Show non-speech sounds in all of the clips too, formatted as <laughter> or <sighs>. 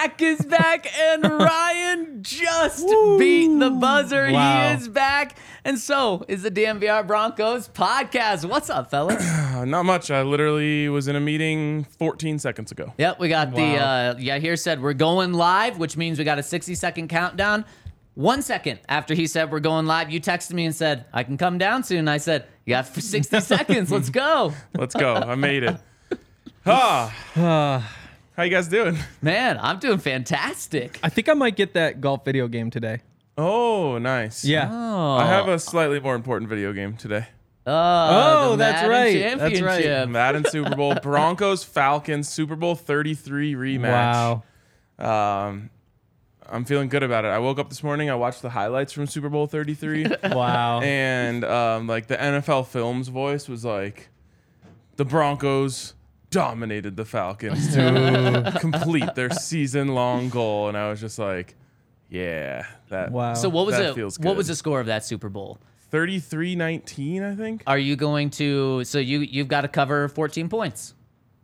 Zach is back, <laughs> and Ryan just beat the buzzer. Wow. He is back. And so is the DNVR Broncos podcast. What's up, fellas? <clears throat> Not much. I literally was in a meeting 14 seconds ago. yep, we got the, uh, yeah, here said we're going live, which means we got a 60 second countdown. One second after he said we're going live, you texted me and said, I can come down soon. I said, You got for 60 <laughs> seconds. Let's go. Let's go. I made it. Ah. <sighs> <sighs> <sighs> How you guys doing? <laughs> Man, I'm doing fantastic. I think I might get that golf video game today. Oh, nice. Yeah. Oh, I have a slightly more important video game today. oh, Oh, the that's right. That's right. Championship. Madden <laughs> Super Bowl, Broncos, Falcons, Super Bowl 33 rematch. Wow. Um, I'm feeling good about it. I woke up this morning. I watched the highlights from Super Bowl 33, <laughs> Wow. and um, like the NFL Films voice was like, "The Broncos dominated the Falcons to <laughs> complete their season-long goal," and I was just like, "Yeah, that wow. So what was That it? feels What was the score of that Super Bowl? 33-19, I think." Are you going to so you you've got to cover 14 points.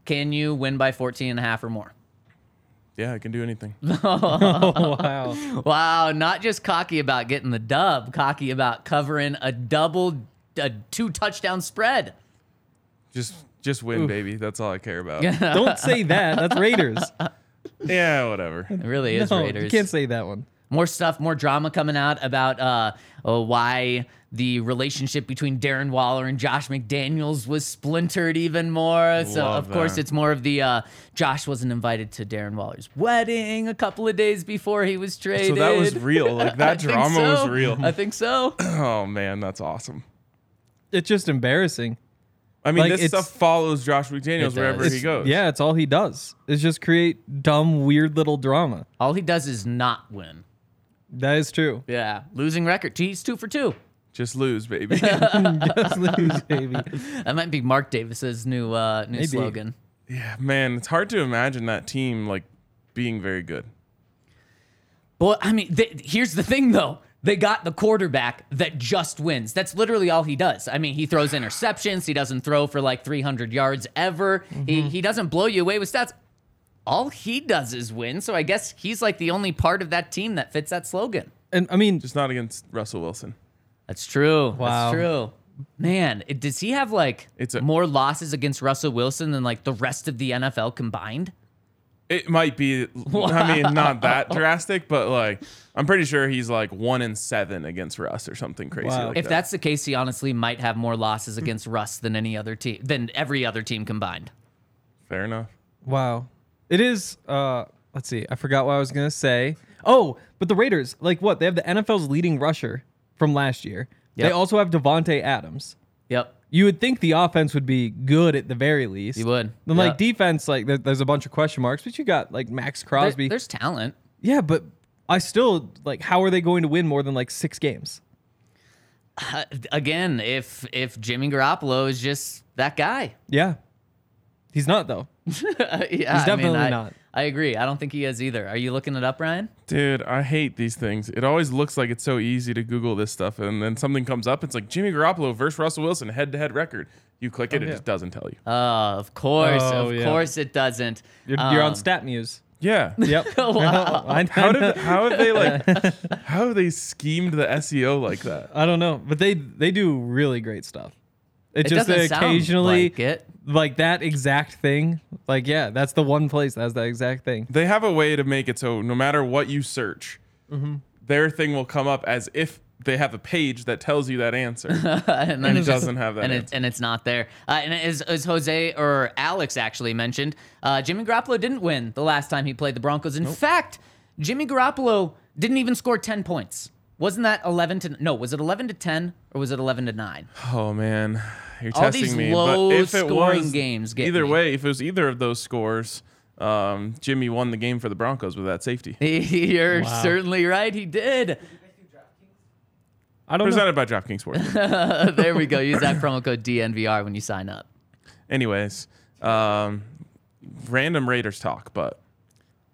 Can you win by 14 and a half or more? Yeah, I can do anything. oh, <laughs> wow. Wow, not just cocky about getting the dub, cocky about covering a double a two touchdown spread. Just just win, baby. That's all I care about. <laughs> Don't say that. That's Raiders. <laughs> yeah, whatever. It really is no, Raiders. You can't say that one. more stuff, more drama coming out about uh, uh, why the relationship between Darren Waller and Josh McDaniels was splintered even more. So Love of course it's more of the uh, Josh wasn't invited to Darren Waller's wedding a couple of days before he was traded. So that was real. Like <laughs> that think drama was real. I think so. <clears throat> Oh man, that's awesome. It's just embarrassing. I mean, Like, this stuff follows Josh McDaniels It wherever does. he goes. Yeah, it's all he does. It's just create dumb, weird little drama. All he does is not win. That is true. Yeah, losing record. He's two for two. just lose, baby. <laughs> <laughs> just lose, baby. That might be Mark Davis's new uh, new Maybe. slogan. yeah, man, it's hard to imagine that team like being very good. Well, I mean, th- here's the thing though. They got the quarterback that just wins. That's literally all he does. I mean, he throws interceptions. He doesn't throw for like 300 yards ever. He mm-hmm. he doesn't blow you away with stats. All he does is win. So I guess he's like the only part of that team that fits that slogan. And I mean, Just not against Russell Wilson. That's true. Wow. That's true. Man, it, does he have like It's a- more losses against Russell Wilson than like the rest of the NFL combined? It might be. I mean, not that drastic, but like, I'm pretty sure he's like one in seven against Russ or something crazy Wow. like If that. that's the case, he honestly might have more losses against Russ than any other team, than every other team combined. Fair enough. wow. It is uh let's see. I forgot what I was going to say. Oh, but the Raiders, like what? They have the NFL's leading rusher from last year. They also have Davante Adams. Yep. You would think the offense would be good at the very least. You would. Then like Yeah. defense, like there, there's a bunch of question marks, but you got like Max There- Crosby. there's talent. yeah, but I still like how are they going to win more than like six games? Uh, again, if if Jimmy Garoppolo is just that guy, Yeah. He's not though. <laughs> yeah, he's definitely not. I agree. I don't think he is either. Are you looking it up, Ryan? Dude, I hate these things. It always looks like it's so easy to Google this stuff, and then something comes up. It's like Jimmy Garoppolo versus Russell Wilson head-to-head record. You click it, it yeah. just doesn't tell you. Oh, of course, Oh, of yeah. course it doesn't. You're, you're on Um, StatMuse. Yeah. Yep. <laughs> <laughs> I, How did how have they like <laughs> how have they schemed the SEO like that? I don't know, but they they do really great stuff. It, It just doesn't sound occasionally like it. like that exact thing. Like yeah, that's the one place that has that exact thing. They have a way to make it so no matter what you search, their thing will come up as if they have a page that tells you that answer. <laughs> and, And it it's doesn't have that and, it, answer. and it's not there. Uh, and as, as Jose or Alex actually mentioned, uh, Jimmy Garoppolo didn't win the last time he played the Broncos. In fact, Jimmy Garoppolo didn't even score ten points Wasn't that 11 to no? Was it 11 to 10 or was it 11 to 9? Oh man, you're All testing these me. low but if it scoring was, games get either me. way, if it was either of those scores, um, Jimmy won the game for the Broncos with that safety. <laughs> You're Wow. certainly right. He did. I don't know. Presented by DraftKings Sports. <laughs> there we go. Use that promo code DNVR when you sign up. Anyways, um, random Raiders talk, but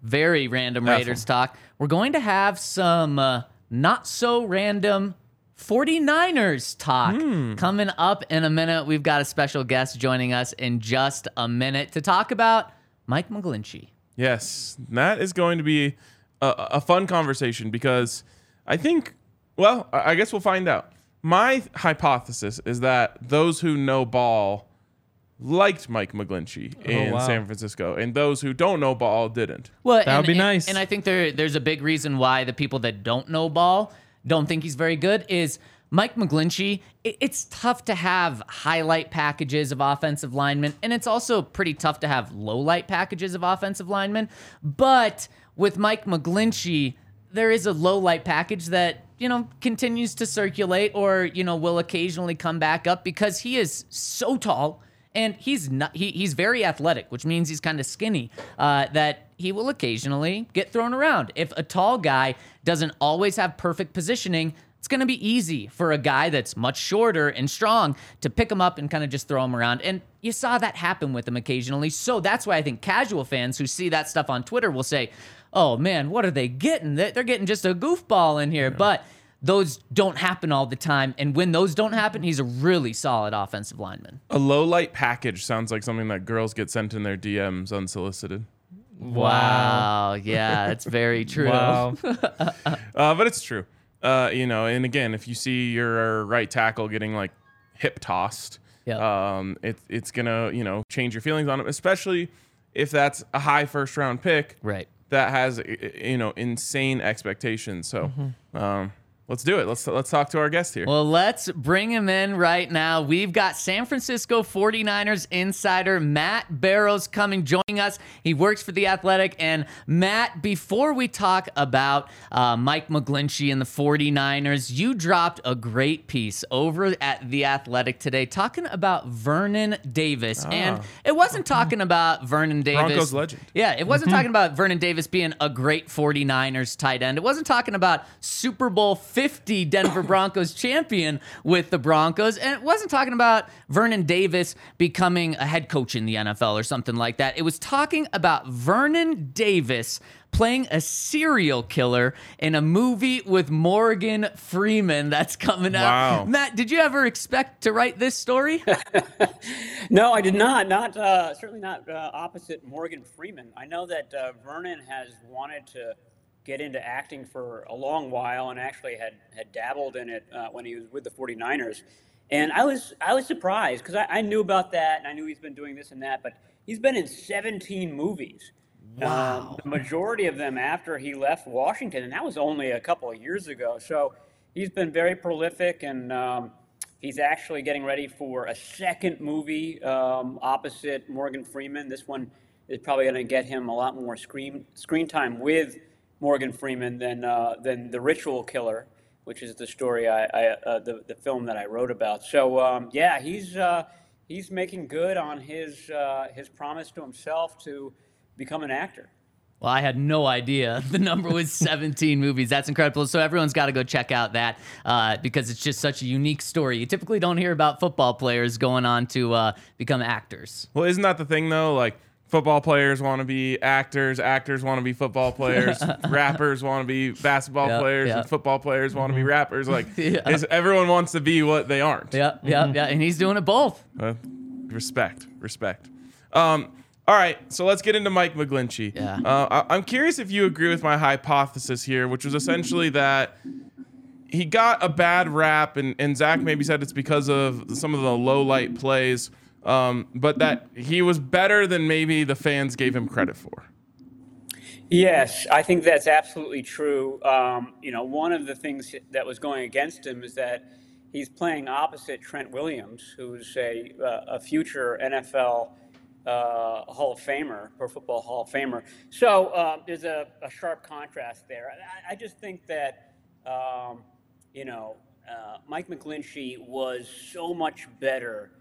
Very random F 'em. Raiders talk. We're going to have some uh, not so random 49ers talk Hmm. coming up in a minute. We've got a special guest joining us in just a minute to talk about Mike McGlinchey. Yes, that is going to be a, a fun conversation because I think, well, I guess we'll find out. My hypothesis is that those who know ball liked Mike McGlinchey oh, in wow. San Francisco, and those who don't know ball didn't. Well, That would be and- nice. And I think there there's a big reason why the people that don't know ball don't think he's very good is Mike McGlinchey. It, it's tough to have highlight packages of offensive linemen, and it's also pretty tough to have low light packages of offensive linemen. But with Mike McGlinchey, there is a low light package that you know continues to circulate, or you know will occasionally come back up because he is so tall and he's not he, he's very athletic which means he's kind of skinny uh, that he will occasionally get thrown around. If a tall guy doesn't always have perfect positioning it's going to be easy for a guy that's much shorter and strong to pick him up and kind of just throw him around. And you saw that happen with him occasionally. So that's why i think casual fans who see that stuff on twitter will say oh man what are they getting? They- they're getting just a goofball in here. But those don't happen all the time and when those don't happen he's a really solid offensive lineman A low light package sounds like something that girls get sent in their DMs unsolicited. Wow. Yeah, it's very <laughs> true. Wow. <laughs> Uh, but it's true. Uh, you know, and again, if you see your right tackle getting like hip tossed, Yep. um, it, it's gonna you know change your feelings on him, especially if that's a high first round pick Right. that has you know insane expectations. So, um, let's do it. Let's let's talk to our guest here. Well, let's bring him in right now. We've got San Francisco 49ers insider Matt Barrows coming, joining us. He works for The Athletic. And Matt, before we talk about uh, Mike McGlinchey and the 49ers, you dropped a great piece over at The Athletic today talking about Vernon Davis. And it wasn't talking about Vernon Davis. Broncos legend. Yeah, it wasn't talking about Vernon Davis being a great 49ers tight end. It wasn't talking about Super Bowl 50 Denver <coughs> Broncos champion with the Broncos. And it wasn't talking about Vernon Davis becoming a head coach in the NFL or something like that. It was talking about Vernon Davis playing a serial killer in a movie with Morgan Freeman that's coming out. Wow. Matt, did you ever expect to write this story? <laughs> No, I did not. Not uh, certainly not uh, opposite Morgan Freeman. I know that uh, Vernon has wanted to get into acting for a long while, and actually had had dabbled in it uh, when he was with the 49ers. And I was I was surprised because I, I knew about that, and I knew he's been doing this and that, but he's been in 17 movies. Wow. the majority of them after he left Washington, and that was only a couple of years ago. So he's been very prolific, and um, he's actually getting ready for a second movie um, opposite Morgan Freeman. This one is probably going to get him a lot more screen screen time with Morgan Freeman than uh, than The Ritual Killer, which is the story I, I uh, the the film that I wrote about. So um, yeah, he's uh, he's making good on his uh, his promise to himself to become an actor. Well, I had no idea <laughs> the number was <laughs> 17 movies. That's incredible. So everyone's got to go check out that uh, because it's just such a unique story. You typically don't hear about football players going on to uh, become actors. Well, isn't that the thing though? Like football players want to be actors, actors want to be football <laughs> players, rappers want to be basketball Yeah, players, yeah. and football players want to be rappers. Like <laughs> Yeah. everyone wants to be what they aren't. Yeah, yeah, yeah. And he's doing it both. Uh, respect, respect. Um, all right, so let's get into Mike McGlinchey. Yeah. Uh, I- I'm curious if you agree with my hypothesis here, which was essentially that he got a bad rap, and, and Zach maybe said it's because of some of the low light plays, um, but that he was better than maybe the fans gave him credit for. Yes, I think that's absolutely true. Um, you know, one of the things that was going against him is that he's playing opposite Trent Williams, who's a, uh, a future NFL uh, Hall of Famer, Pro Football Hall of Famer. So uh, there's a, a sharp contrast there. I, I just think that um, you know, uh, Mike McGlinchey was so much better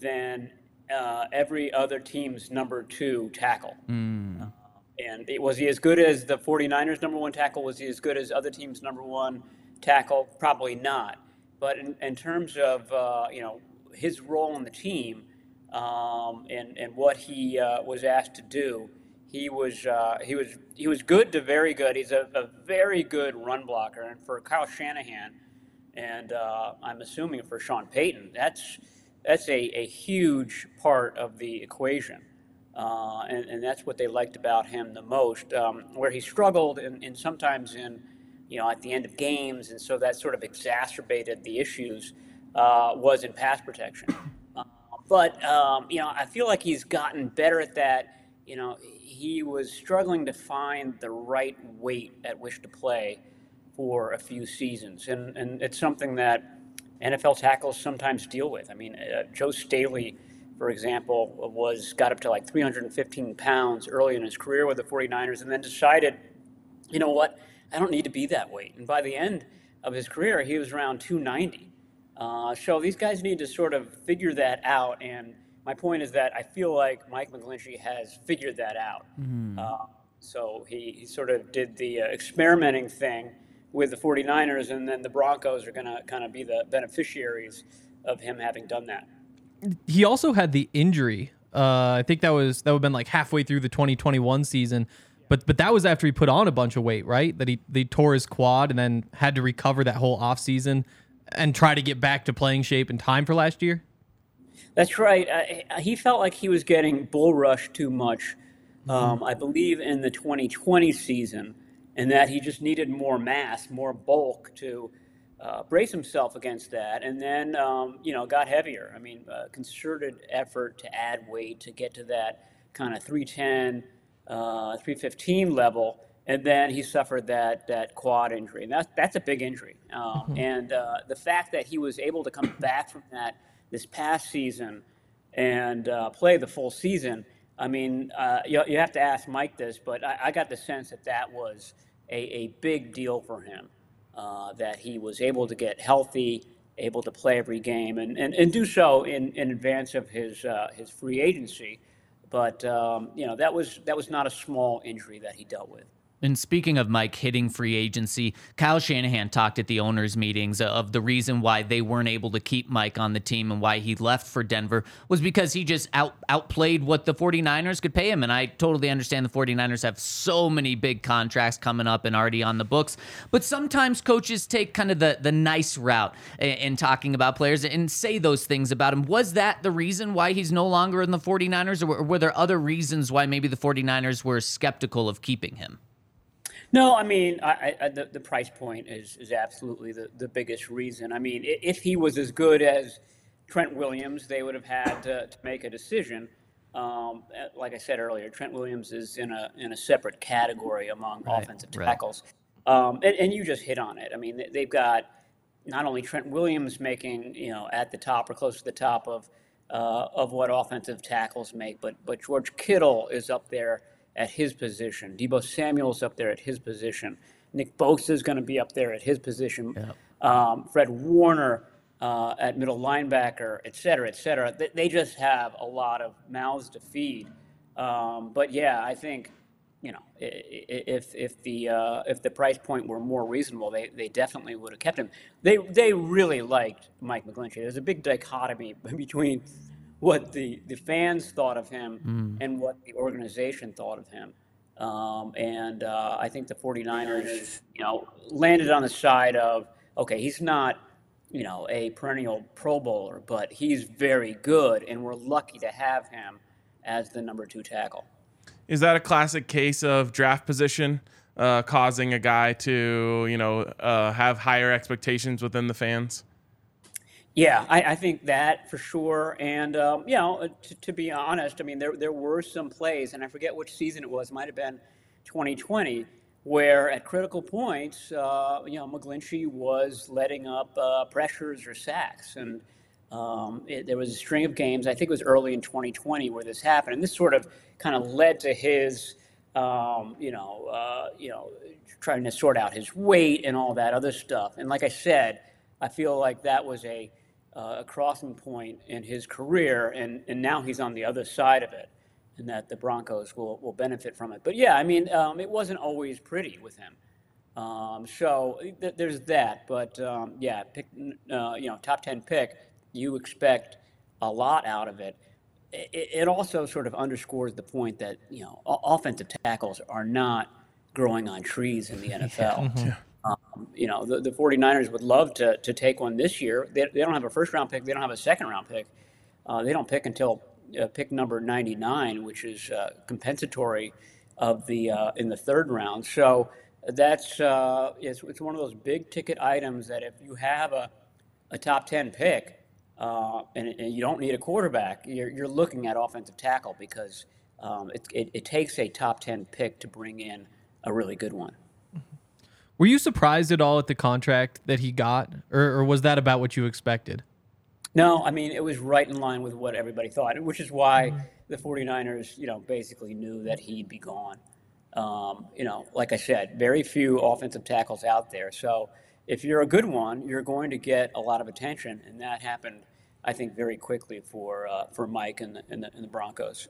than uh, every other team's number two tackle. Uh, and it, was he as good as the 49ers' number one tackle? Was he as good as other teams' number one tackle? Probably not. But in, in terms of uh, you know his role on the team um, and and what he uh, was asked to do, he was uh, he was he was good to very good. He's a, a very good run blocker, and for Kyle Shanahan, and uh, I'm assuming for Sean Payton, that's that's a, a huge part of the equation. Uh, and, and that's what they liked about him the most. Um, where he struggled, and, sometimes in, you know, at the end of games, and so that sort of exacerbated the issues, uh, was in pass protection. Uh, but um, you know, I feel like he's gotten better at that. You know, he was struggling to find the right weight at which to play for a few seasons, and and it's something that NFL tackles sometimes deal with. I mean, uh, Joe Staley, for example, was got up to like 315 pounds early in his career with the 49ers, and then decided, you know what, I don't need to be that weight. And by the end of his career, he was around 290. Uh, so these guys need to sort of figure that out. And my point is that I feel like Mike McGlinchey has figured that out. Uh, so he, he sort of did the uh, experimenting thing with the 49ers, and then the Broncos are going to kind of be the beneficiaries of him having done that. he also had the injury. Uh, I think that was that would have been like halfway through the 2021 season, but but that was after he put on a bunch of weight, right? That he they tore his quad and then had to recover that whole off season and try to get back to playing shape in time for last year. That's right. Uh, he felt like he was getting bull rushed too much, um, I believe, in the 2020 season, and that he just needed more mass, more bulk to uh, brace himself against that. And then, um, you know, got heavier. I mean, uh, concerted effort to add weight to get to that kind of 310, uh, 315 level. And then he suffered that, that quad injury. And that's, that's a big injury. Um, And uh, the fact that he was able to come back from that this past season and uh, play the full season. I mean, uh, you, you have to ask Mike this, but I, I got the sense that that was a, a big deal for him, uh, that he was able to get healthy, able to play every game, and, and, and do so in, in advance of his, uh, his free agency. But, um, you know, that was, that was not a small injury that he dealt with. And speaking of Mike hitting free agency, Kyle Shanahan talked at the owners' meetings of the reason why they weren't able to keep Mike on the team and why he left for Denver was because he just out outplayed what the 49ers could pay him. And I totally understand the 49ers have so many big contracts coming up and already on the books. But sometimes coaches take kind of the, the nice route in, in talking about players and say those things about him. Was that the reason why he's no longer in the 49ers, or were, were there other reasons why maybe the 49ers were skeptical of keeping him? No, I mean, I, I, the, the price point is, is absolutely the, the biggest reason. I mean, if he was as good as Trent Williams, they would have had to, to make a decision. Um, like I said earlier, Trent Williams is in a in a separate category among offensive right. tackles, um, and, and you just hit on it. I mean, they- they've got not only Trent Williams making you know at the top or close to the top of uh, of what offensive tackles make, but but George Kittle is up there at his position. Deebo Samuel's up there at his position. Nick Bosa is going to be up there at his position. Um, Fred Warner uh, at middle linebacker, et cetera, et cetera. They, they just have a lot of mouths to feed. Um, but yeah, I think you know if if the uh, if the price point were more reasonable, they, they definitely would have kept him. They they really liked Mike McGlinchey. There's a big dichotomy <laughs> between what the, the fans thought of him and what the organization thought of him. Um, and uh, I think the 49ers, you know, landed on the side of, okay, he's not, you know, a perennial Pro Bowler, but he's very good, and we're lucky to have him as the number two tackle. Is that a classic case of draft position uh, causing a guy to, you know, uh, have higher expectations within the fans? Yeah, I, I think that for sure. And, um, you know, to, to be honest, I mean, there, there were some plays, and I forget which season it was, might have been 2020, where at critical points, uh, you know, McGlinchey was letting up uh, pressures or sacks. And um, it, there was a string of games, I think it was early in 2020, where this happened. And this sort of kind of led to his um, you know, uh, you know, trying to sort out his weight and all that other stuff. And like I said, I feel like that was a, uh, a crossing point in his career, and, and now he's on the other side of it, and that the Broncos will, will benefit from it. But yeah, I mean, um, it wasn't always pretty with him. Um, so th- there's that. But um, yeah, pick, uh, you know, top 10 pick, you expect a lot out of it. It, it also sort of underscores the point that, you know, o- offensive tackles are not growing on trees in the <laughs> NFL. Um, you know, the, the 49ers would love to, to take one this year. They, they don't have a first round pick, they don't have a second round pick. Uh, they don't pick until uh, pick number 99, which is uh, compensatory of the uh, in the third round. So that's uh, it's, it's one of those big ticket items that if you have a, a top 10 pick uh, and, and you don't need a quarterback, you're, you're looking at offensive tackle because um, it, it, it takes a top 10 pick to bring in a really good one. Were you surprised at all at the contract that he got, or, or was that about what you expected? No, I mean, it was right in line with what everybody thought, which is why the 49ers, you know, basically knew that he'd be gone. Um, you know, like I said, very few offensive tackles out there. So if you're a good one, you're going to get a lot of attention, and that happened, I think, very quickly for uh, for Mike and the, and the, and the Broncos.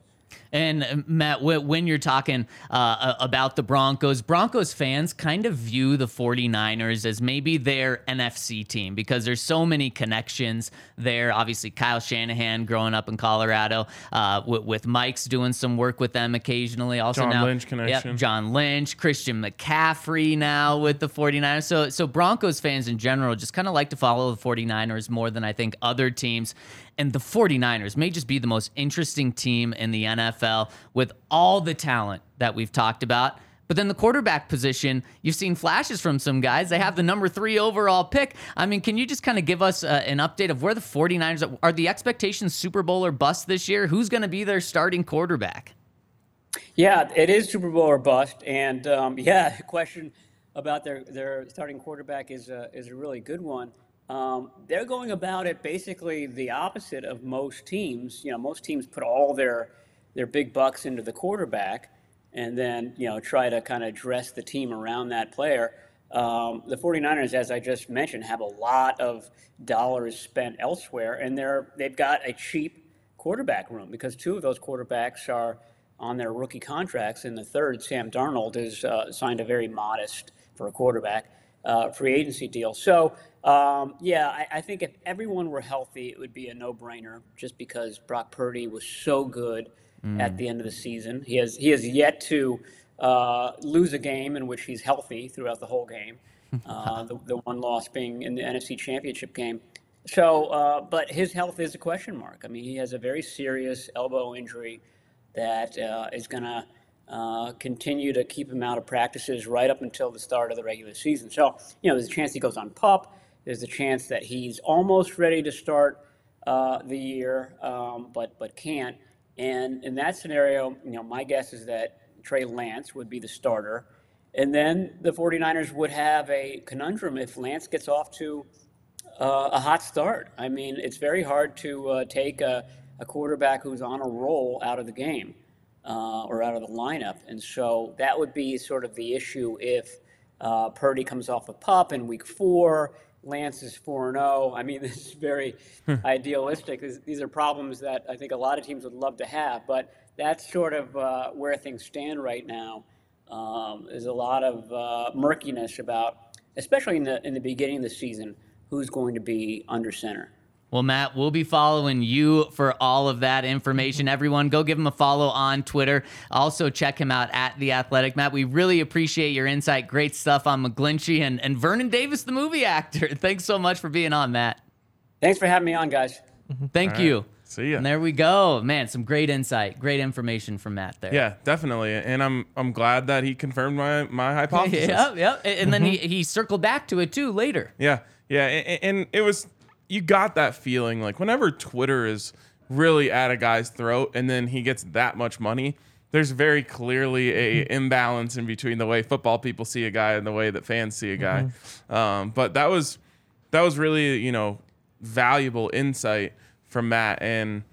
And uh, Matt, when you're talking uh, about the Broncos, Broncos fans kind of view the 49ers as maybe their NFC team because there's so many connections there. Obviously, Kyle Shanahan growing up in Colorado, uh, with, with Mike's doing some work with them occasionally. Also John now, Lynch Yep. John Lynch, Christian McCaffrey now with the 49ers. So so Broncos fans in general just kind of like to follow the 49ers more than I think other teams. And the 49ers may just be the most interesting team in the NFL with all the talent that we've talked about. But then the quarterback position, you've seen flashes from some guys. They have the number three overall pick. I mean, can you just kind of give us uh, an update of where the 49ers are? Are the expectations Super Bowl or bust this year? Who's going to be their starting quarterback? Yeah, it is Super Bowl or bust, and um, yeah, the <laughs> question about their their starting quarterback is a is a really good one. Um, they're going about it basically the opposite of most teams. You know, most teams put all their their big bucks into the quarterback, and then you know try to kind of dress the team around that player. Um, the 49ers, as I just mentioned, have a lot of dollars spent elsewhere, and they're they've got a cheap quarterback room because two of those quarterbacks are on their rookie contracts, and the third, Sam Darnold, is uh, signed a very modest for a quarterback uh, free agency deal. So um, yeah, I, I think if everyone were healthy, it would be a no-brainer. Just because Brock Purdy was so good at the end of the season, he has he has yet to uh, lose a game in which he's healthy throughout the whole game. <laughs> Uh, the, the one loss being in the NFC Championship game. So, uh, but his health is a question mark. I mean, he has a very serious elbow injury that uh, is going to uh, continue to keep him out of practices right up until the start of the regular season. So, you know, there's a chance he goes on pup. There's a chance that he's almost ready to start uh, the year, um, but but can't. And in that scenario, you know, my guess is that Trey Lance would be the starter. And then the 49ers would have a conundrum if Lance gets off to uh, a hot start. I mean, it's very hard to uh, take a, a quarterback who's on a roll out of the game uh, or out of the lineup. And so that would be sort of the issue if uh, Purdy comes off a pup in week four. Lance is 4 0. I mean, <laughs> this is very idealistic. These, these are problems that I think a lot of teams would love to have, but that's sort of uh, where things stand right now. Um, there's a lot of uh, murkiness about, especially in the in the beginning of the season, who's going to be under center. Well, Matt, we'll be following you for all of that information. Everyone, go give him a follow on Twitter. Also, check him out at The Athletic. Matt, we really appreciate your insight. Great stuff on McGlinchey and, and Vernon Davis, the movie actor. <laughs> Thanks so much for being on, Matt. Thanks for having me on, guys. Mm-hmm. Thank All right. you. See ya. And there we go. Man, some great insight, great information from Matt there. Yeah, definitely. And I'm I'm glad that he confirmed my my <laughs> hypothesis. Yep, yep. And then he, mm-hmm. he circled back to it too later. Yeah, yeah, a- a- and it was you got that feeling like whenever Twitter is really at a guy's throat and then he gets that much money, there's very clearly a imbalance in between the way football people see a guy and the way that fans see a guy. Um, but that was that was really you know valuable insight from Matt and.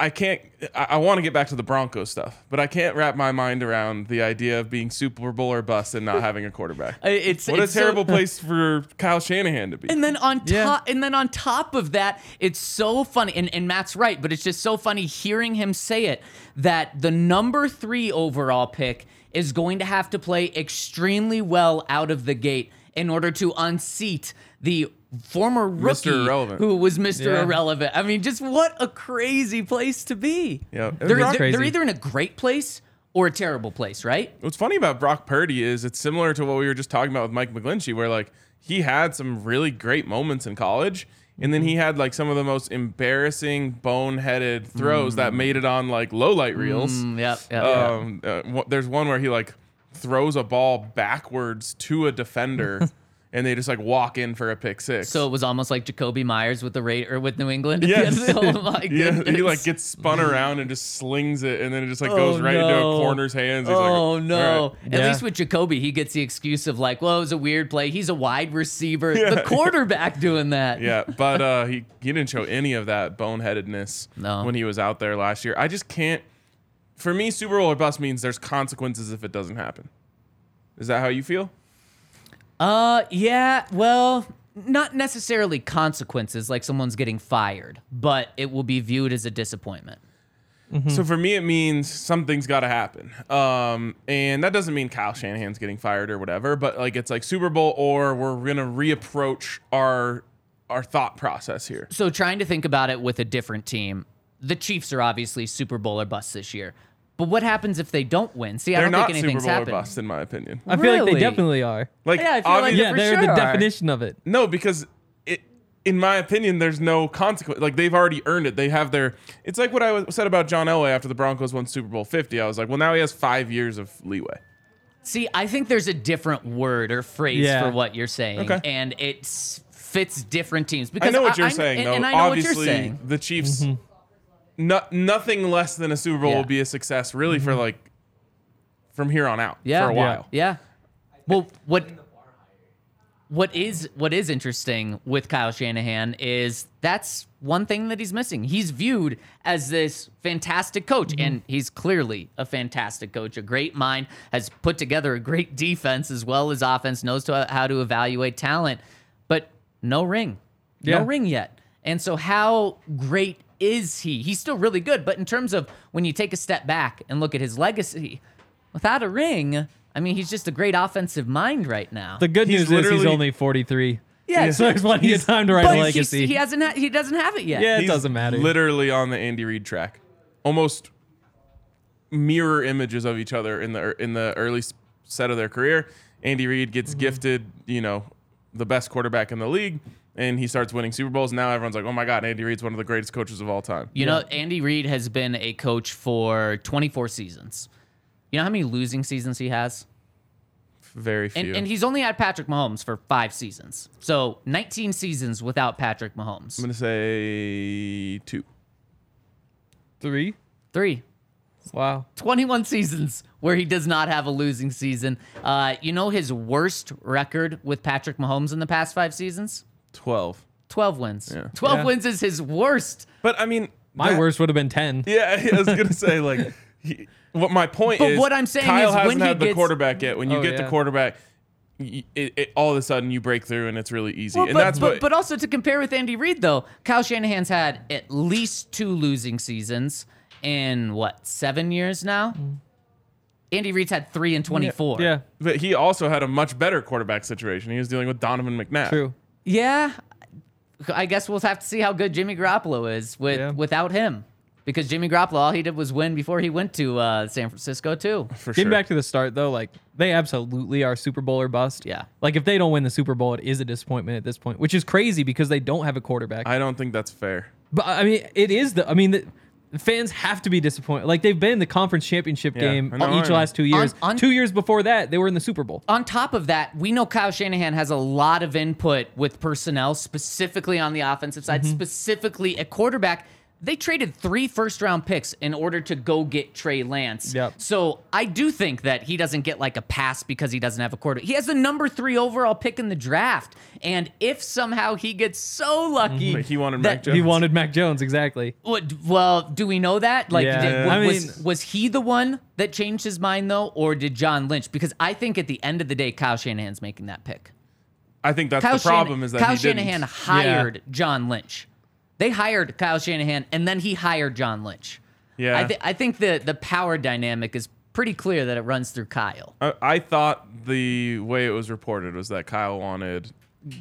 I can't. I, I want to get back to the Broncos stuff, but I can't wrap my mind around the idea of being Super Bowl or bust and not <laughs> having a quarterback. It's what a it's so- terrible <laughs> place for Kyle Shanahan to be. And then on Yeah. top, and then on top of that, it's so funny. And, and Matt's right, but it's just so funny hearing him say it that the number three overall pick is going to have to play extremely well out of the gate in order to unseat the former rookie Irrelevant. who was Mr. Yeah. Irrelevant. I mean, just what a crazy place to be. Yeah, they're, they're, they're either in a great place or a terrible place, right? What's funny about Brock Purdy is it's similar to what we were just talking about with Mike McGlinchey, where like he had some really great moments in college, and then he had like some of the most embarrassing, boneheaded throws that made it on like low light reels. Mm, yep, yep, yep. Um, uh, wh- there's one where he like throws a ball backwards to a defender, <laughs> and they just like walk in for a pick six. So it was almost like Jakobi Meyers with the Ra- or with New England. Yes. the end of the, oh my <laughs> yeah, goodness. he like gets spun around and just slings it, and then it just like goes Oh, right into a corner's hands. He's oh like, no! "All right." At Yeah. least with Jakobi, he gets the excuse of like, "Well, it was a weird play. He's a wide receiver. Yeah. The <laughs> quarterback doing that." Yeah, but uh, he <laughs> he didn't show any of that boneheadedness No. when he was out there last year. I just can't. For me, Super Bowl or bust means there's consequences if it doesn't happen. Is that how you feel? Uh, yeah. Well, not necessarily consequences like someone's getting fired, but it will be viewed as a disappointment. So for me, it means something's got to happen, um, and that doesn't mean Kyle Shanahan's getting fired or whatever. But like it's like Super Bowl or we're gonna reapproach our our thought process here. So trying to think about it with a different team, the Chiefs are obviously Super Bowl or bust this year. But what happens if they don't win? See, I They're don't not think Super anything's Bowl happened. or bust, in my opinion. I feel like Really? they definitely are. Like, Yeah, I feel like obvi- Yeah, Yeah, for they're the sure. definition of it. No, because it, in my opinion, there's no consequence. Like they've already earned it. They have their. It's like what I was, said about John Elway after the Broncos won Super Bowl 50. I was like, well, now he has five years of leeway. See, I think there's a different word or phrase Yeah. for what you're saying, Okay. and it fits different teams. Because I know what you're I- saying, and, though. and I know Obviously, what you're saying. the Chiefs, mm-hmm. No, nothing less than a Super Bowl Yeah. will be a success, really, for mm-hmm. like from here on out Yeah, for a while. Yeah. Well, what what is what is interesting with Kyle Shanahan is that's one thing that he's missing. He's viewed as this fantastic coach, mm-hmm. and he's clearly a fantastic coach. A great mind has put together a great defense as well as offense. Knows to, how to evaluate talent, but no ring, Yeah. no ring yet. And so, how great is he? He's still really good, but in terms of when you take a step back and look at his legacy, without a ring, I mean, he's just a great offensive mind right now. The good He's news is he's only 43. yeah, So there's plenty of time to write but a legacy. he hasn't. Ha- he doesn't have it yet. yeah, it He's doesn't matter. Literally on the Andy Reid track, almost mirror images of each other in the in the early set of their career. Andy Reid gets Mm-hmm. gifted, you know, the best quarterback in the league, and he starts winning Super Bowls. Now everyone's like, "Oh my God, Andy Reid's one of the greatest coaches of all time." You know, Andy Reid has been a coach for 24 seasons. You know how many losing seasons he has? Very few. And, and he's only had Patrick Mahomes for five seasons. So 19 seasons without Patrick Mahomes. I'm gonna say two. Three? Three. Wow. 21 seasons where he does not have a losing season. Uh, you know his worst record with Patrick Mahomes in the past five seasons? Twelve. 12 wins. Yeah. 12 Yeah. wins is his worst. But I mean, My that- worst would have been 10. Yeah, <laughs> I was gonna say like, he, what my point But is. what I'm saying Kyle is when hasn't he had the gets- quarterback yet. When you Oh, get the quarterback, y- it, it, all of a sudden you break through and it's really easy. Well, and but, that's but, what. but also to compare with Andy Reid, though, Kyle Shanahan's had at least two losing seasons in what, seven years now? Mm. Andy Reid's had three in 24. Yeah, But he also had a much better quarterback situation. He was dealing with Donovan McNabb. true. Yeah. I guess we'll have to see how good Jimmy Garoppolo is with Yeah. without him. Because Jimmy Garoppolo, all he did was win before he went to uh, San Francisco, too. For Getting sure. back to the start though, like they absolutely are Super Bowl or bust. Yeah. Like if they don't win the Super Bowl, it is a disappointment at this point, which is crazy because they don't have a quarterback. I don't think that's fair. but I mean, it is the. I mean, the, the fans have to be disappointed. Like they've been in the conference championship Yeah, game I each I know. last two years. On- on- two years before that, they were in the Super Bowl. On top of that, we know Kyle Shanahan has a lot of input with personnel, specifically on the offensive side, Mm-hmm. specifically at quarterback. They traded three first round picks in order to go get Trey Lance. Yep. So I do think that he doesn't get like a pass because he doesn't have a quarter. He has the number three overall pick in the draft. And if somehow he gets so lucky, mm-hmm. But he wanted that- Mac Jones. He wanted Mac Jones exactly. What, well, do we know that? Like, Yeah. did- I was, mean- was he the one that changed his mind though, or did John Lynch? Because I think at the end of the day, Kyle Shanahan's making that pick. I think that's Kyle the problem Shanahan, is that Kyle he didn't. Shanahan hired John Lynch. They hired Kyle Shanahan, and then he hired John Lynch. Yeah. I, th- I think the the power dynamic is pretty clear that it runs through Kyle. I, I thought the way it was reported was that Kyle wanted,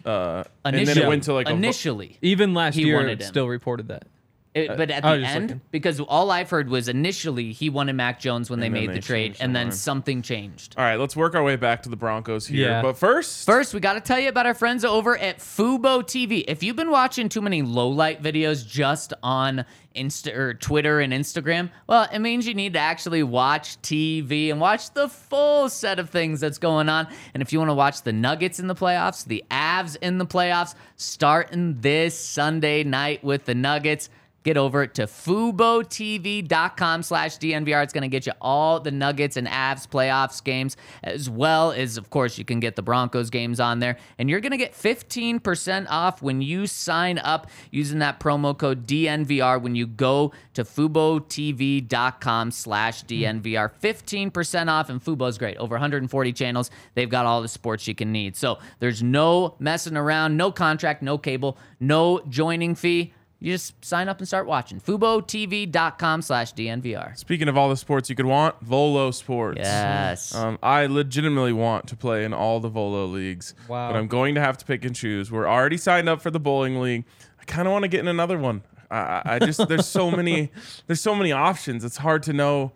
uh, and then it went to like a vo- initially, Even last He year, wanted it him. still reported that. It- uh, but at I the end, looking. because all I've heard was initially he wanted Mac Jones when they And then made they the trade, and then something changed. All right, let's work our way back to the Broncos here. Yeah. But first, First, we got to tell you about our friends over at Fubo TV. If you've been watching too many low light videos just on Insta or Twitter and Instagram, well, it means you need to actually watch TV and watch the full set of things that's going on. And if you want to watch the Nuggets in the playoffs, the Avs in the playoffs, starting this Sunday night with the Nuggets. Get over to FuboTV.com slash DNVR. It's going to get you all the Nuggets and Avs playoffs games, as well as, of course, you can get the Broncos games on there. And you're going to get 15% off when you sign up using that promo code DNVR when you go to FuboTV.com slash DNVR. 15% off, and Fubo's great. Over 140 channels. They've got all the sports you can need. So there's no messing around, no contract, no cable, no joining fee. You just sign up and start watching. FuboTV.com slash DNVR. speaking of all the sports you could want, Volo Sports. Yes. Um, I legitimately want to play in all the Volo leagues, Wow. but I'm going to have to pick and choose. We're already signed up for the bowling league. I kind of want to get in another one. I, I I just there's so many there's so many options. It's hard to know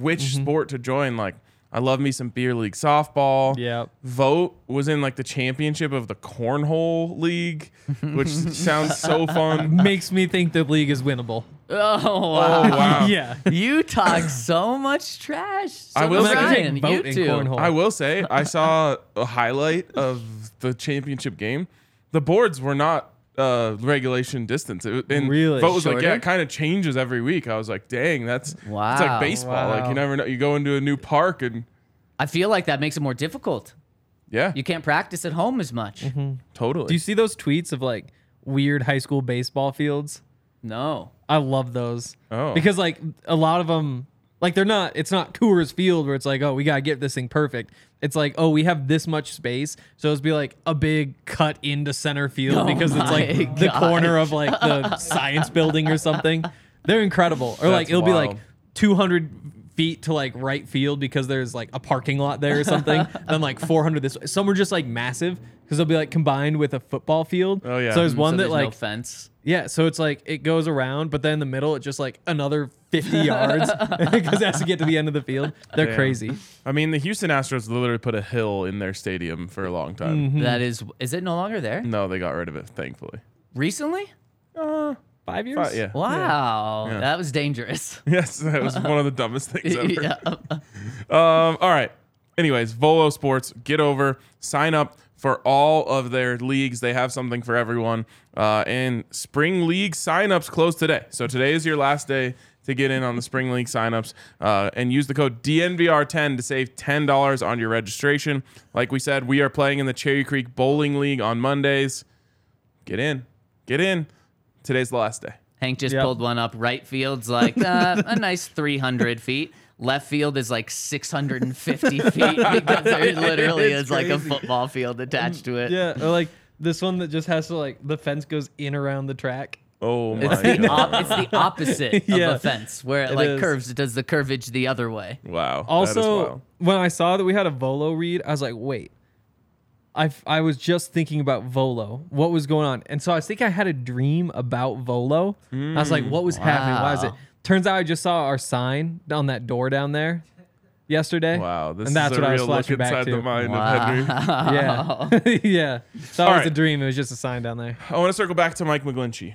which Mm-hmm. sport to join. Like I love me some beer league softball. Yep. Vote was in like the championship of the cornhole league, which <laughs> sounds so fun. Makes me think the league is winnable. <laughs> oh, wow. Oh wow. <laughs> Yeah. You talk so much trash. So I will does say- Vote You in too. cornhole. I will say I saw a highlight of the championship game. The boards were not uh, regulation distance. It, and Really? vote was like, yeah, it kind of changes every week. I was like, dang, that's it's Wow. like baseball. Like you never know. You go into a new park and I feel like that makes it more difficult. yeah, You can't practice at home as much. totally. Do you see those tweets of like weird high school baseball fields? No. I love those. Oh. Because like a lot of them, like they're not. It's not Coors Field where it's like, oh, we gotta get this thing perfect. It's like, oh, we have this much space, so it's be like a big cut into center field Oh because it's like the gosh. corner of like the science building or something. They're incredible. Or like it'll be like 200 feet to like right field because there's like a parking lot there or something. <laughs> then like 400 this way. Some are just like massive because they'll be like combined with a football field. Oh, yeah. So there's Mm, one so that there's like no fence. yeah, so it's like it goes around, but then in the middle, it's just like another 50 yards <laughs> <laughs> because it has to get to the end of the field. They're Damn. crazy. I mean, the Houston Astros literally put a hill in their stadium for a long time. That is, is it no longer there? No, they got rid of it, thankfully. Recently? Five years? But, yeah. Wow. Yeah. That was dangerous. <laughs> Yes, that was one of the dumbest things ever. <laughs> yeah. <laughs> Um, all right. Anyways, Volo Sports, get over, sign up for all of their leagues. They have something for everyone. Uh, and spring league signups close today. So today is your last day to get in on the spring league signups. Uh, and use the code DNVR10 to save $10 on your registration. Like we said, we are playing in the Cherry Creek Bowling League on Mondays. Get in. Get in. Today's the last day. Hank just Yep. pulled one up. Right field's like uh, a nice 300 <laughs> feet. Left field is like 650 <laughs> feet because there <laughs> literally It's is like a crazy. football field attached to it. Yeah, or like this one that just has to like the fence goes in around the track. Oh my It's the, God. op- it's the opposite of Yeah. a fence where it, It like is. curves. It does the curvage the other way. Wow. that is Also, wild. when I saw that we had a Volo read, I was like, wait. I, I was just thinking about Volo. What was going on? And so I think I had a dream about Volo. I was like, hmm, what was happening? Why is it? Turns out I just saw our sign on that door down there yesterday. Wow. This and that's is a what I was real flashing back inside to. the mind of Henry. <laughs> Yeah. <laughs> yeah. That All was right. a dream. It was just a sign down there. I want to circle back to Mike McGlinchey.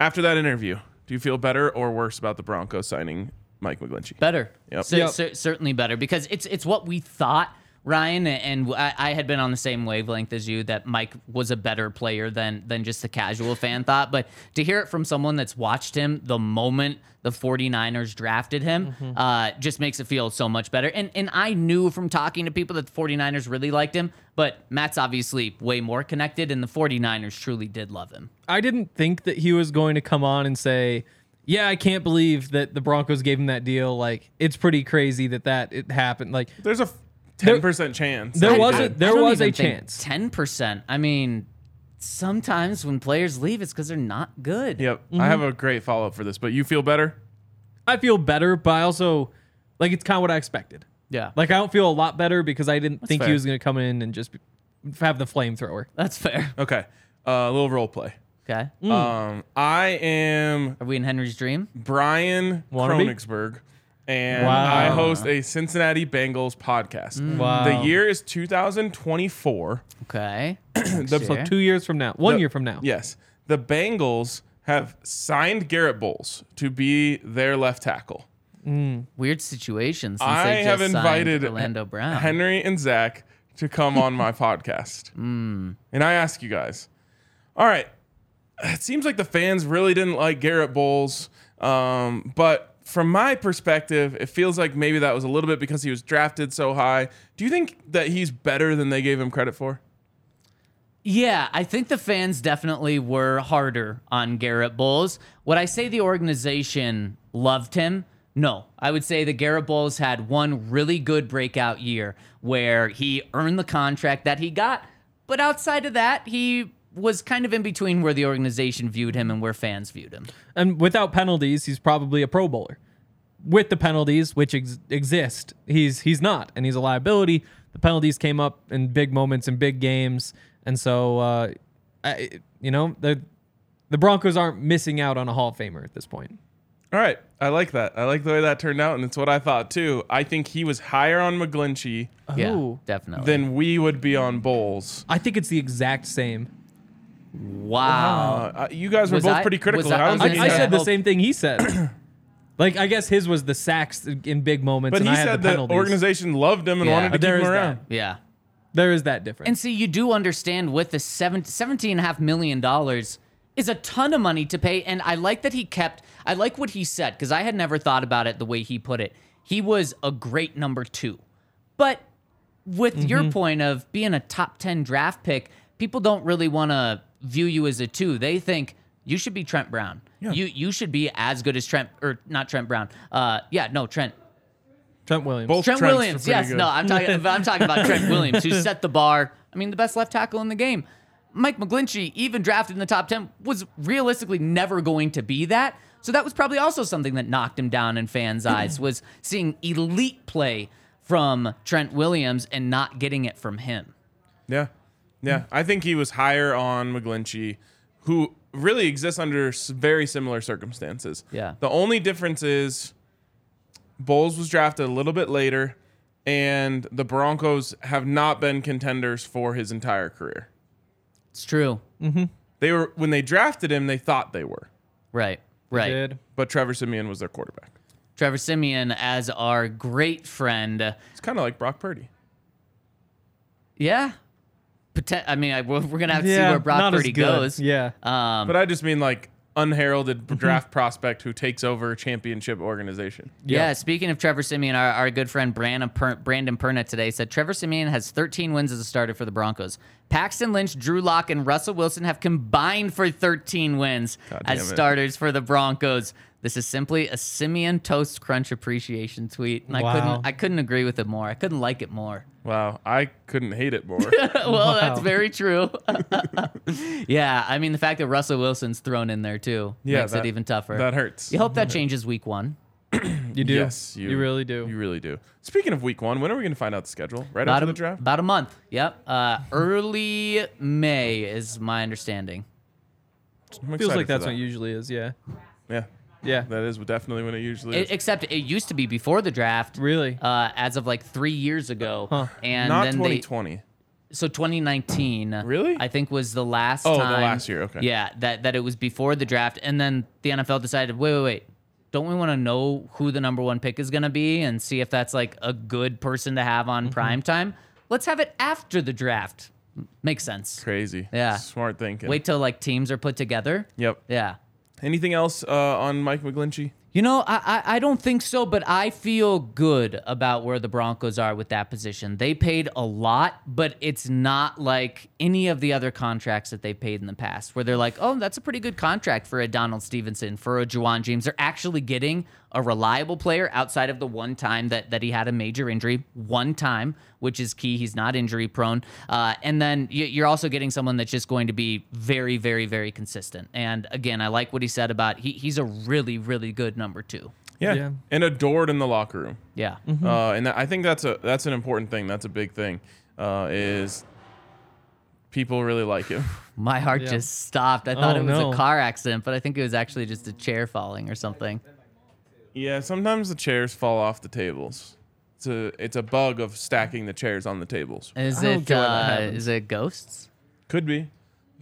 After that interview, do you feel better or worse about the Broncos signing Mike McGlinchey? Better. Yep. Cer- Yep. cer- certainly better because it's it's what we thought Ryan, and I, I had been on the same wavelength as you that Mike was a better player than than just the casual fan thought. But to hear it from someone that's watched him the moment the 49ers drafted him uh, just makes it feel so much better. And and I knew from talking to people that the 49ers really liked him, but Matt's obviously way more connected, and the 49ers truly did love him. I didn't think that he was going to come on and say, "Yeah, I can't believe that the Broncos gave him that deal. Like, it's pretty crazy that that it happened." Like, There's a ten percent chance. there that he was a- did. there was a chance. Ten percent. I mean, sometimes when players leave, it's because they're not good. Yep. Mm-hmm. I have a great follow up for this, but you feel better? I feel better, but I also like it's kind of what I expected. Yeah. Like, I don't feel a lot better because I didn't think fair. he was going to come in and just be- have the flamethrower. That's fair. Okay. Uh, a little role play. Okay. Mm. Um, I am Are we in Henry's dream? Brian Wannabe? Koenigsberg, and Wow. I host a Cincinnati Bengals podcast. Mm. Wow. The year is 2024. Okay. <clears throat> So Sure. two years from now, one The- year from now. Yes. The Bengals have signed Garrett Bolles to be their left tackle. Weird situation since I have invited Orlando Brown. Henry and Zac to come on my <laughs> podcast. Hmm. And I ask you guys, all right, it seems like the fans really didn't like Garrett Bolles. Um, but from my perspective, it feels like maybe that was a little bit because he was drafted so high. Do you think that he's better than they gave him credit for? Yeah, I think the fans definitely were harder on Garrett Bolles. Would I say the organization loved him? No. I would say that Garrett Bolles had one really good breakout year where he earned the contract that he got. But outside of that, he was kind of in between where the organization viewed him and where fans viewed him. And without penalties, he's probably a Pro Bowler. With the penalties, which ex- exist, he's he's not, and he's a liability. The penalties came up in big moments in big games, and so uh, I, you know the the Broncos aren't missing out on a Hall of Famer at this point. All right. I like that. I like the way that turned out. And it's what I thought too. I think he was higher on McGlinchey Yeah, Oh. definitely. than we would be on Bolles. I think it's the exact same. Wow. Uh, you guys were Was both I- pretty critical. was I- I was I, it I said the same thing he said. <clears throat> like I guess his was the sacks in big moments, But and he I had said the the penalties. organization loved him and Yeah. wanted to There keep him is that. around. yeah. there is that difference. And see, you do understand with the seven, $17.5 million is a ton of money to pay. And I like that he kept, I like what he said, because I had never thought about it the way he put it. He was a great number two. But with your point of being a top 10 draft pick, people don't really want to view you as a two. They think you should be Trent Brown. You you should be as good as Trent, or not Trent Brown. Uh, yeah, no, Trent. Trent Williams. Both Trent Trents Williams, yes. good. No, I'm talking. <laughs> I'm talking about Trent Williams, who <laughs> set the bar. I mean, the best left tackle in the game. Mike McGlinchey, even drafted in the top ten, was realistically never going to be that. So that was probably also something that knocked him down in fans' <clears throat> eyes was seeing elite play from Trent Williams and not getting it from him. Yeah. Yeah. Mm-hmm. I think he was higher on McGlinchey, who really exists under very similar circumstances. Yeah. The only difference is Bolles was drafted a little bit later, and the Broncos have not been contenders for his entire career. It's true. Mm-hmm. They were when they drafted him, they thought they were, Right. Right. Did. but Trevor Siemian was their quarterback. Trevor Siemian as our great friend. It's kind of like Brock Purdy. Yeah. Poten- I mean, I, we're we're gonna have to see where Brock not as Purdy good. goes. Yeah. Um, But I just mean like unheralded Mm-hmm. draft prospect who takes over a championship organization. Yeah, speaking of Trevor Siemian, our, our good friend Brandon, per- Brandon Perna today said Trevor Siemian has 13 wins as a starter for the Broncos. Paxton Lynch, Drew Lock, and Russell Wilson have combined for 13 wins God as it. starters for the Broncos. This is simply a Siemian Toast Crunch appreciation tweet, and I couldn't I couldn't agree with it more. I couldn't like it more. Wow, I couldn't hate it more. <laughs> well, that's very true. <laughs> yeah, I mean the fact that Russell Wilson's thrown in there too Yeah, makes that- it even tougher. that hurts. You hope that changes week one. <clears throat> You do. Yes, you, really do. You really do. Speaking of week one, when are we going to find out the schedule? Right About after a, the draft? about a month. Yep. Uh, early May is my understanding. I'm Feels like that's that. what it usually is. Yeah. Yeah, Yeah. that is definitely when it usually is. It, except it used to be before the draft. Really? Uh, as of like three years ago. Huh. And Not then 2020. they so 2019 Really? I think was the last Oh, the last year, okay. Yeah, that that it was before the draft, and then the NFL decided, wait, wait, wait. Don't we want to know who the number one pick is going to be and see if that's like a good person to have Mm-hmm. on prime time? let's have it after the draft. Makes sense. Crazy. Yeah. Smart thinking. Wait till like teams are put together. Yep. Yeah. Anything else uh, on Mike McGlinchey? You know, I, I I don't think so, but I feel good about where the Broncos are with that position. They paid a lot, but it's not like any of the other contracts that they paid in the past, where they're like, oh, that's a pretty good contract for a Donald Stephenson, for a Ja'Wuan James. They're actually getting a reliable player outside of the one time that that he had a major injury, one time, which is key. He's not injury prone, uh, and then you- you're also getting someone that's just going to be very, very, very consistent. And again, I like what he said about he, he's a really, really good number two. Yeah. Yeah. And adored in the locker room. Yeah. Uh, and that, I think that's a that's an important thing. That's a big thing. Uh, is people really like him. <laughs> My heart Yeah. just stopped. I thought Oh, it was no. a car accident, but I think it was actually just a chair falling or something. Yeah. Sometimes the chairs fall off the tables. It's a it's a bug of stacking the chairs on the tables. Is I don't it get why that uh, happens. is it ghosts? Could be.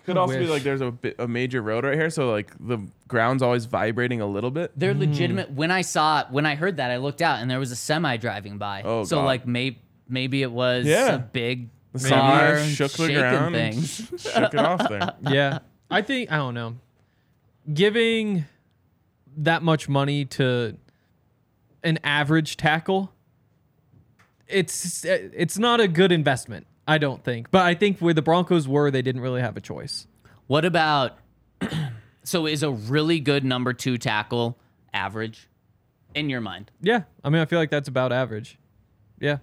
Could I also be wish. like there's a bit, a major road right here, so like the ground's always vibrating a little bit. They're Mm. legitimate. When I saw when I heard that, I looked out and there was a semi driving by. Oh, so God. like maybe maybe it was Yeah. a big The car semi shook the shaking ground, and things. <laughs> shook it off there. <laughs> yeah. I think I don't know. Giving that much money to an average tackle, it's it's not a good investment. I don't think. But I think where the Broncos were, they didn't really have a choice. What about <clears throat> so is a really good number two tackle average in your mind? Yeah. I mean, I feel like that's about average. Yeah.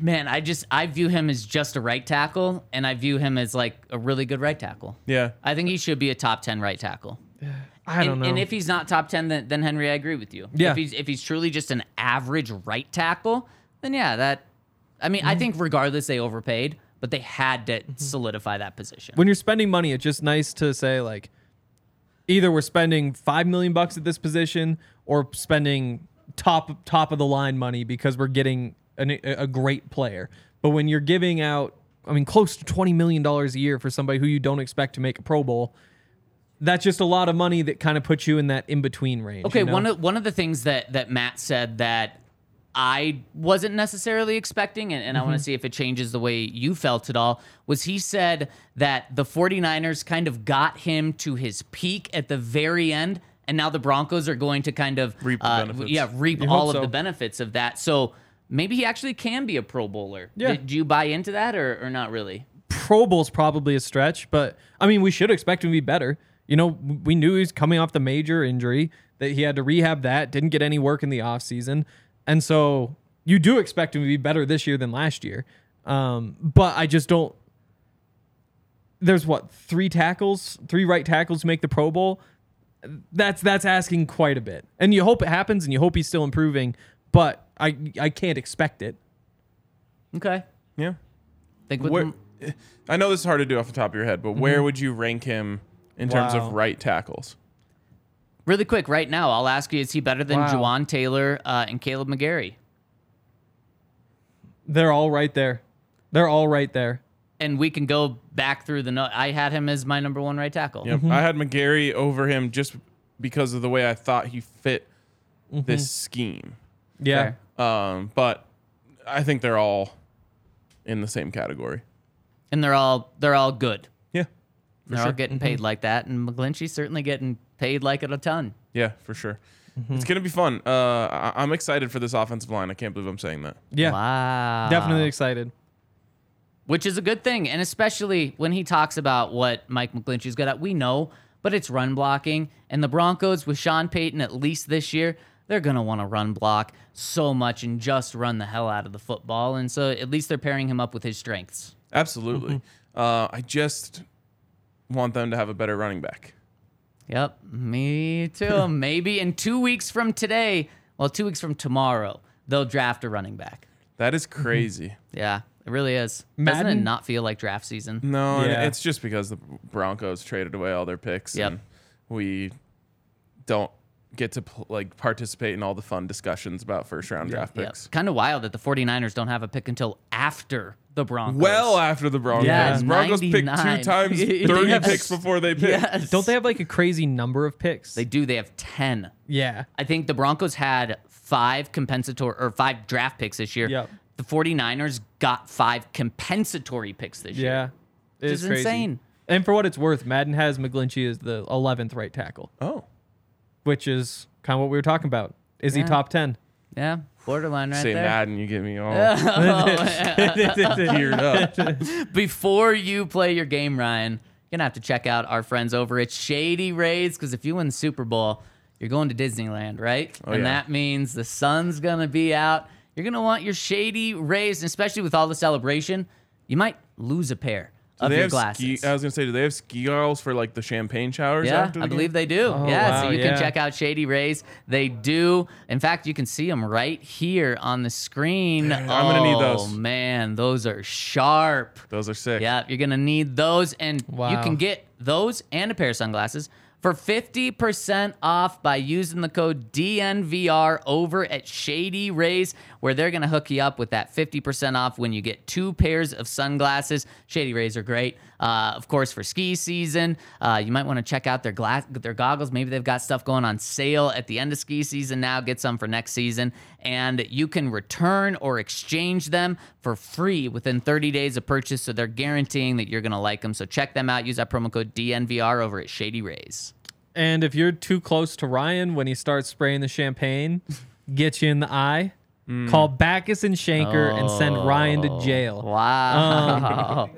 Man, I just I view him as just a right tackle, and I view him as like a really good right tackle. Yeah. I think he should be a top ten right tackle. I don't and, know. and if he's not top ten, then, then Henry, I agree with you. Yeah. If he's if he's truly just an average right tackle, then yeah, that. I mean, Mm-hmm. I think regardless they overpaid, but they had to solidify that position. when you're spending money, it's just nice to say like either we're spending five million bucks at this position or spending top top of the line money because we're getting an, a great player. But when you're giving out, I mean, close to twenty million dollars a year for somebody who you don't expect to make a Pro Bowl, that's just a lot of money that kind of puts you in that in between range. Okay, you know? one of one of the things that that Matt said that I wasn't necessarily expecting, and, and I want Mm-hmm. to see if it changes the way you felt at all, was he said that the 49ers kind of got him to his peak at the very end, and now the Broncos are going to kind of Reap uh, benefits. yeah, reap You all of so. the benefits of that. So maybe he actually can be a Pro Bowler. Yeah. Did you buy into that or, or not really? Pro Bowl's probably a stretch, but I mean, we should expect him to be better. You know, we knew he was coming off the major injury, that he had to rehab that, didn't get any work in the offseason. And so you do expect him to be better this year than last year. Um, but I just don't. There's what, three tackles, three right tackles make the Pro Bowl? That's that's asking quite a bit. And you hope it happens and you hope he's still improving, but I I can't expect it. Okay. Yeah. Think with Where, I know this is hard to do off the top of your head, but where would you rank him in terms of right tackles? really quick right now, I'll ask you: Is he better than Wow. Jawaan Taylor uh, and Kaleb McGary? They're all right there. They're all right there. and we can go back through the note. I had him as my number one right tackle. Yep. I had McGary over him just because of the way I thought he fit this scheme. Yeah. Um, but I think they're all in the same category. And they're all they're all good. Yeah. They're all getting paid like that, and McGlinchey's certainly getting paid like it a ton. Yeah, for sure. It's gonna be fun. Uh, I- I'm excited for this offensive line. I can't believe I'm saying that. Yeah. Wow. Definitely excited. Which is a good thing, and especially when he talks about what Mike McGlinchey's good at. We know, but it's run blocking, and the Broncos with Sean Payton at least this year. They're gonna want to run block so much and just run the hell out of the football, and so at least they're pairing him up with his strengths. Absolutely. Uh, I just want them to have a better running back. Yep, me too. <laughs> Maybe in two weeks from today, well, two weeks from tomorrow, they'll draft a running back. That is mm-hmm. crazy. Yeah, it really is. Doesn't it not feel like draft season? No, Yeah. it's just because the Broncos traded away all their picks, Yep. and we don't get to pl- like participate in all the fun discussions about first round draft Yep. picks. Kind of wild that the 49ers don't have a pick until after the Broncos. Well after the Broncos, Yeah, Broncos picked two times <laughs> thirty have- picks before they picked. yes. Don't they have like a crazy number of picks? They do. They have 10. yeah. I think the Broncos had five compensatory or five draft picks this year. Yep. the 49ers got five compensatory picks this year. Yeah. Which It's insane. And for what it's worth, Madden has McGlinchey as the 11th right tackle, Oh, which is kind of what we were talking about. Is he top 10? Yeah, borderline right say there. Madden, you get me all <laughs> oh, <laughs> geared up. <laughs> Before you play your game, Ryan, you're gonna have to check out our friends over at Shady Rays because if you win the Super Bowl, you're going to Disneyland, right? Oh, and yeah. that means the sun's gonna be out. You're gonna want your Shady Rays, especially with all the celebration, you might lose a pair Do of they your glasses. ski? I was gonna say, do they have ski goggles for like the champagne showers? Yeah, after the I game? believe they do. Oh, yeah, so you yeah. can check out Shady Rays. They do. In fact, you can see them right here on the screen. I'm gonna need those. Oh, man, those are sharp. Those are sick. Yeah, you're gonna need those, and you can get those and a pair of sunglasses for 50% off by using the code DNVR over at Shady Rays, where they're gonna hook you up with that 50% off when you get two pairs of sunglasses. Shady Rays are great, uh, of course, for ski season. Uh, you might want to check out their glass, their goggles. Maybe they've got stuff going on sale at the end of ski season now. Get some for next season, and you can return or exchange them for free within 30 days of purchase. So they're guaranteeing that you're gonna like them. So check them out. Use that promo code DNVR over at Shady Rays. And if you're too close to Ryan when he starts spraying the champagne, <laughs> get you in the eye, Mm. call Backus and Shanker and send Ryan to oh. jail. Wow.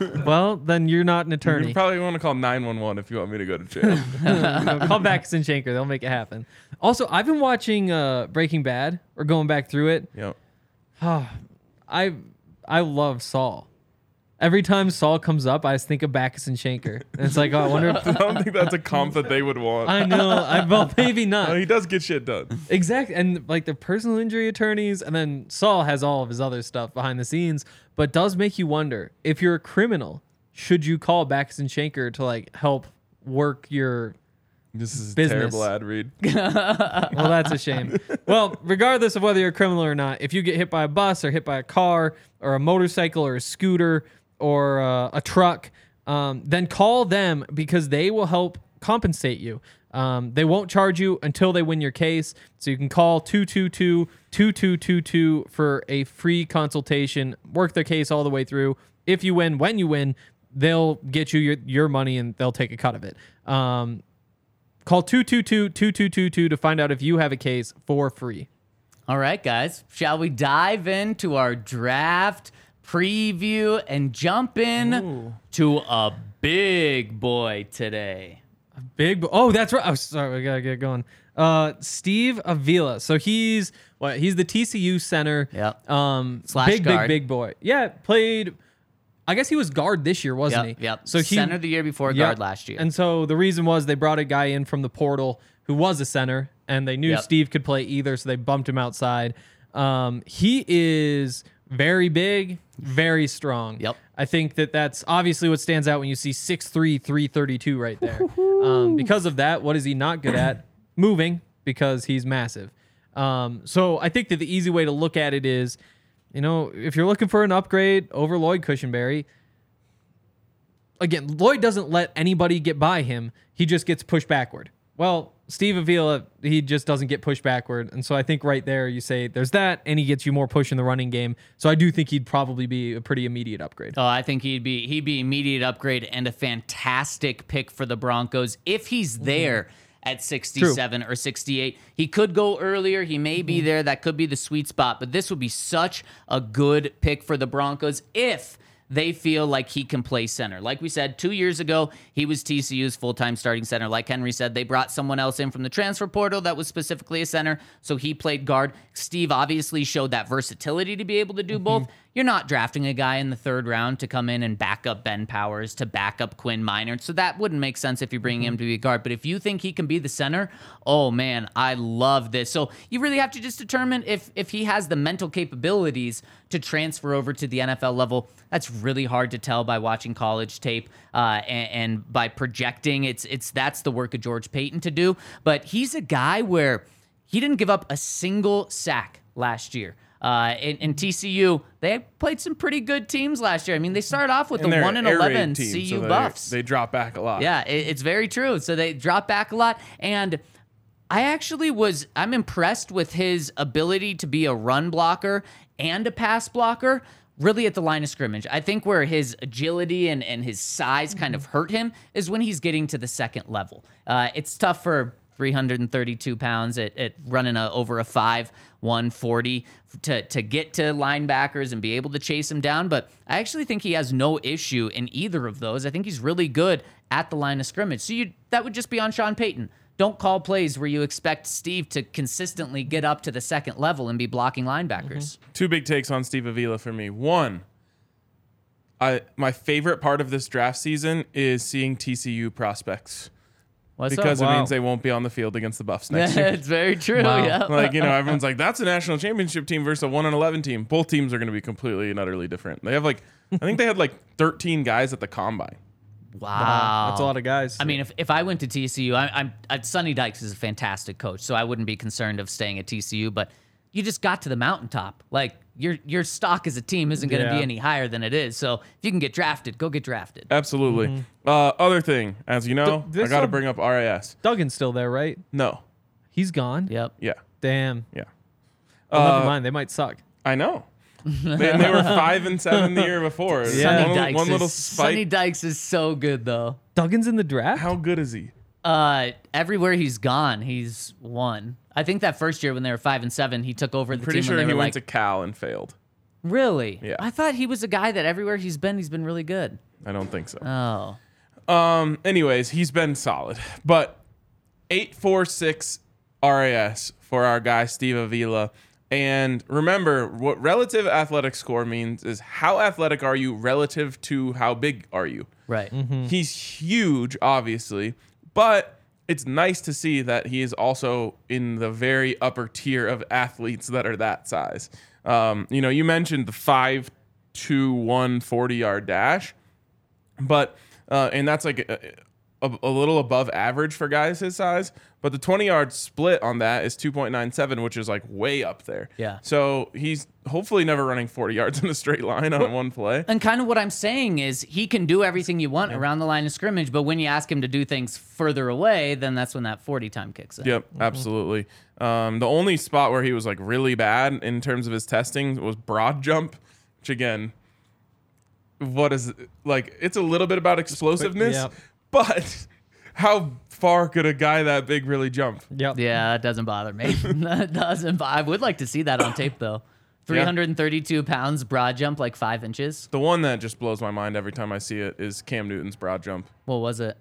Um, <laughs> well, then you're not an attorney. You probably want to call 911 if you want me to go to jail. <laughs> No, call Backus and Shanker. They'll make it happen. Also, I've been watching uh, Breaking Bad or going back through it. yep. Ah, I I love Saul. Every time Saul comes up, I just think of Backus and Shanker. And it's like, oh, I wonder. <laughs> If, I don't think that's a comp that they would want. I know. I well, <laughs> maybe Oh, not. he does get shit done. Exactly. And like the personal injury attorneys, and then Saul has all of his other stuff behind the scenes, but does make you wonder if you're a criminal, should you call Backus and Shanker to like help work your. This is a Business. terrible ad read. <laughs> Well, that's a shame. well, regardless of whether you're a criminal or not, if you get hit by a bus or hit by a car or a motorcycle or a scooter or uh, a truck, um, then call them because they will help compensate you. Um, they won't charge you until they win your case. So you can call 222 2222 for a free consultation, work their case all the way through. If you win, when you win, they'll get you your, your money and they'll take a cut of it. Um, Call 222-2222 to find out if you have a case for free. All right, guys. Shall we dive into our draft preview and jump in to a big boy today? Big bo- Oh, that's right. Oh, sorry, we got to get going. Uh Steve Avila. So he's what? He's the TCU center. Yep. Um Slash big guard. big big boy. Yeah, played I guess he was guard this year, wasn't Yep, he? yep. So he Center the year before, Yep. guard last year. And so the reason was they brought a guy in from the portal who was a center, and they knew Yep. Steve could play either, so they bumped him outside. Um, he is very big, very strong. Yep. I think that that's obviously what stands out when you see 6'3", 332 right there. um, because of that, what is he not good at? <clears throat> Moving, because he's massive. Um, so I think that the easy way to look at it is, you know, if you're looking for an upgrade over Lloyd Cushenberry, again, Lloyd doesn't let anybody get by him. He just gets pushed backward. Well, Steve Avila, he just doesn't get pushed backward. And so I think right there you say there's that, and he gets you more push in the running game. So I do think he'd probably be a pretty immediate upgrade. Oh, I think he'd be he'd be immediate upgrade and a fantastic pick for the Broncos if he's mm-hmm. there at 67 or 68. He could go earlier, he may be mm-hmm. there, that could be the sweet spot, but this would be such a good pick for the Broncos if they feel like he can play center. Like we said, two years ago, he was TCU's full time starting center. Like Henry said, they brought someone else in from the transfer portal that was specifically a center, so he played guard. Steve obviously showed that versatility to be able to do mm-hmm. both. You're not drafting a guy in the third round to come in and back up Ben Powers, to back up Quinn Meinerz. So that wouldn't make sense if you bring him to be a guard. But if you think he can be the center, oh man, I love this. So you really have to just determine if if he has the mental capabilities to transfer over to the NFL level. That's really hard to tell by watching college tape uh, and, and by projecting. It's it's that's the work of George Paton to do. But he's a guy where he didn't give up a single sack last year. Uh, in, in TCU, they played some pretty good teams last year. I mean, they started off with And the one and eleven team, CU so they- Buffs. They drop back a lot. Yeah, it, it's very true. So they drop back a lot, and I actually was I'm impressed with his ability to be a run blocker and a pass blocker really at the line of scrimmage. I think where his agility and, and his size kind of hurt him is when he's getting to the second level. Uh, it's tough for 332 pounds at, at running a, over a 5 140 to, to get to linebackers and be able to chase him down. But I actually think he has no issue in either of those. I think he's really good at the line of scrimmage. So you that would just be on Sean Payton. Don't call plays where you expect Steve to consistently get up to the second level and be blocking linebackers. Mm-hmm. Two big takes on Steve Avila for me. One, I my favorite part of this draft season is seeing TCU prospects What's because up? it Wow. means they won't be on the field against the Buffs <laughs> next year. it's very true. Wow. Yeah. like you know, <laughs> everyone's like, "That's a national championship team versus a one and eleven team." Both teams are going to be completely and utterly different. They have like, I think they had like <laughs> thirteen guys at the combine. wow. That's a lot of guys. I mean, if, if I went to TCU, I, I'm I, Sonny Dykes is a fantastic coach, so I wouldn't be concerned of staying at TCU. But you just got to the mountaintop. Like your your stock as a team isn't going to Yeah. be any higher than it is. So if you can get drafted, go get drafted. Absolutely. Uh, other thing, as you know, Th- this I got to bring up RIS. Duggan's still there, right? No. He's gone. Yep. Yeah. Damn. Yeah. Well, Uh, never mind. They might suck. I know. they, they were five and seven the year before. <laughs> Yeah. Sonny One, Dykes one little is, Sonny. Dykes is so good though. Duggan's in the draft. How good is he? Uh, everywhere he's gone, he's won. I think that first year when they were five and seven, he took over the Pretty team sure when he were went like, to Cal and failed. really? Yeah. I thought he was a guy that everywhere he's been, he's been really good. I don't think so. Oh, Um. Anyways, he's been solid, but eight four six RAS for our guy Steve Avila. And remember, what relative athletic score means is how athletic are you relative to how big are you. right. He's huge, obviously, but it's nice to see that he is also in the very upper tier of athletes that are that size. Um, you know, you mentioned the five two one 40 yard dash, but uh, and that's like a, a, a little above average for guys his size. But the 20 yard split on that is 2.97, which is like way up there. Yeah. So he's hopefully never running 40 yards <laughs> in a straight line on one play. And kind of what I'm saying is he can do everything you want around the line of scrimmage, but when you ask him to do things further away, then that's when that 40 time kicks in. Yep, absolutely. Um, the only spot where he was like really bad in terms of his testing was broad jump, which again, what is like? It's a little bit about explosiveness, yep. But how far could a guy that big really jump? Yep. Yeah, it doesn't bother me. <laughs> that doesn't. bo- I would like to see that on tape though. 332 pounds broad jump, like five inches. The one that just blows my mind every time I see it is Cam Newton's broad jump. What was it?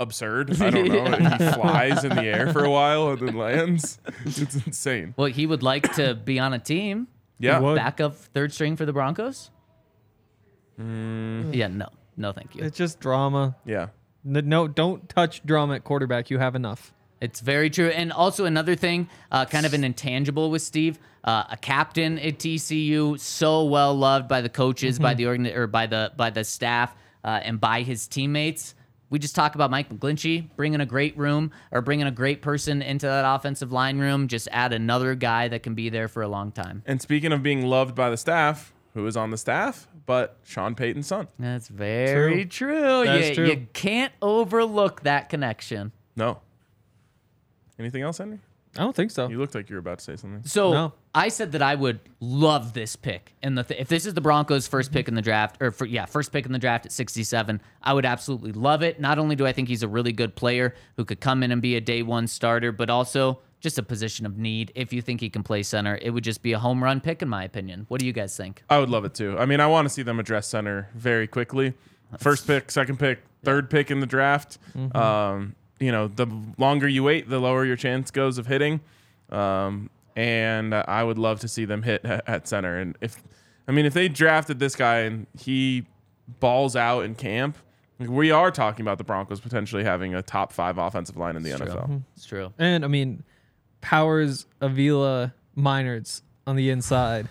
Absurd. I don't know. <laughs> he flies in the air for a while and then lands. It's insane. Well, he would like to be on a team, Yeah. would. backup third string for the Broncos. Mm. Yeah, no, no, thank you. It's just drama. Yeah. N- No, don't touch drama at quarterback. You have enough. It's very true. And also another thing, uh, kind of an intangible with Steve, uh, a captain at TCU, so well loved by the coaches, by the organ or by the by the staff, uh, and by his teammates. We just talk about Mike McGlinchey bringing a great room or bringing a great person into that offensive line room. Just add another guy that can be there for a long time. And speaking of being loved by the staff, who is on the staff? But Sean Payton's son. That's very true. That's you, true. you can't overlook that connection. No. Anything else, Henry? I don't think so. You looked like you were about to say something. So No. I said that I would love this pick, and the th- if this is the Broncos' 1st pick in the draft, or for, yeah, first pick in the draft at 67, I would absolutely love it. Not only do I think he's a really good player who could come in and be a day one starter, but also just a position of need. If you think he can play center, it would just be a home run pick, in my opinion. What do you guys think? I would love it too. I mean, I want to see them address center very quickly. First pick, second pick, third pick in the draft. Um, you know, the longer you wait, the lower your chance goes of hitting. Um, and I would love to see them hit at <laughs> at center. And if, I mean, if they drafted this guy and he balls out in camp, we are talking about the Broncos potentially having a top five offensive line in the NFL. It's true. And I mean, Powers, Avila, Meinerz on the inside.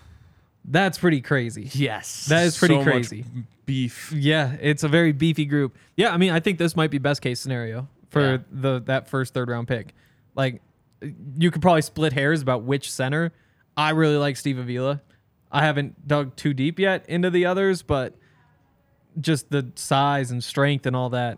That's pretty crazy. Yes. That is pretty So crazy. beef. Yeah, it's a very beefy group. Yeah, I mean, I think this might be best case scenario for Yeah. the that first third round pick. Like, you could probably split hairs about which center. I really like Steve Avila. I haven't dug too deep yet into the others, but just the size and strength and all that.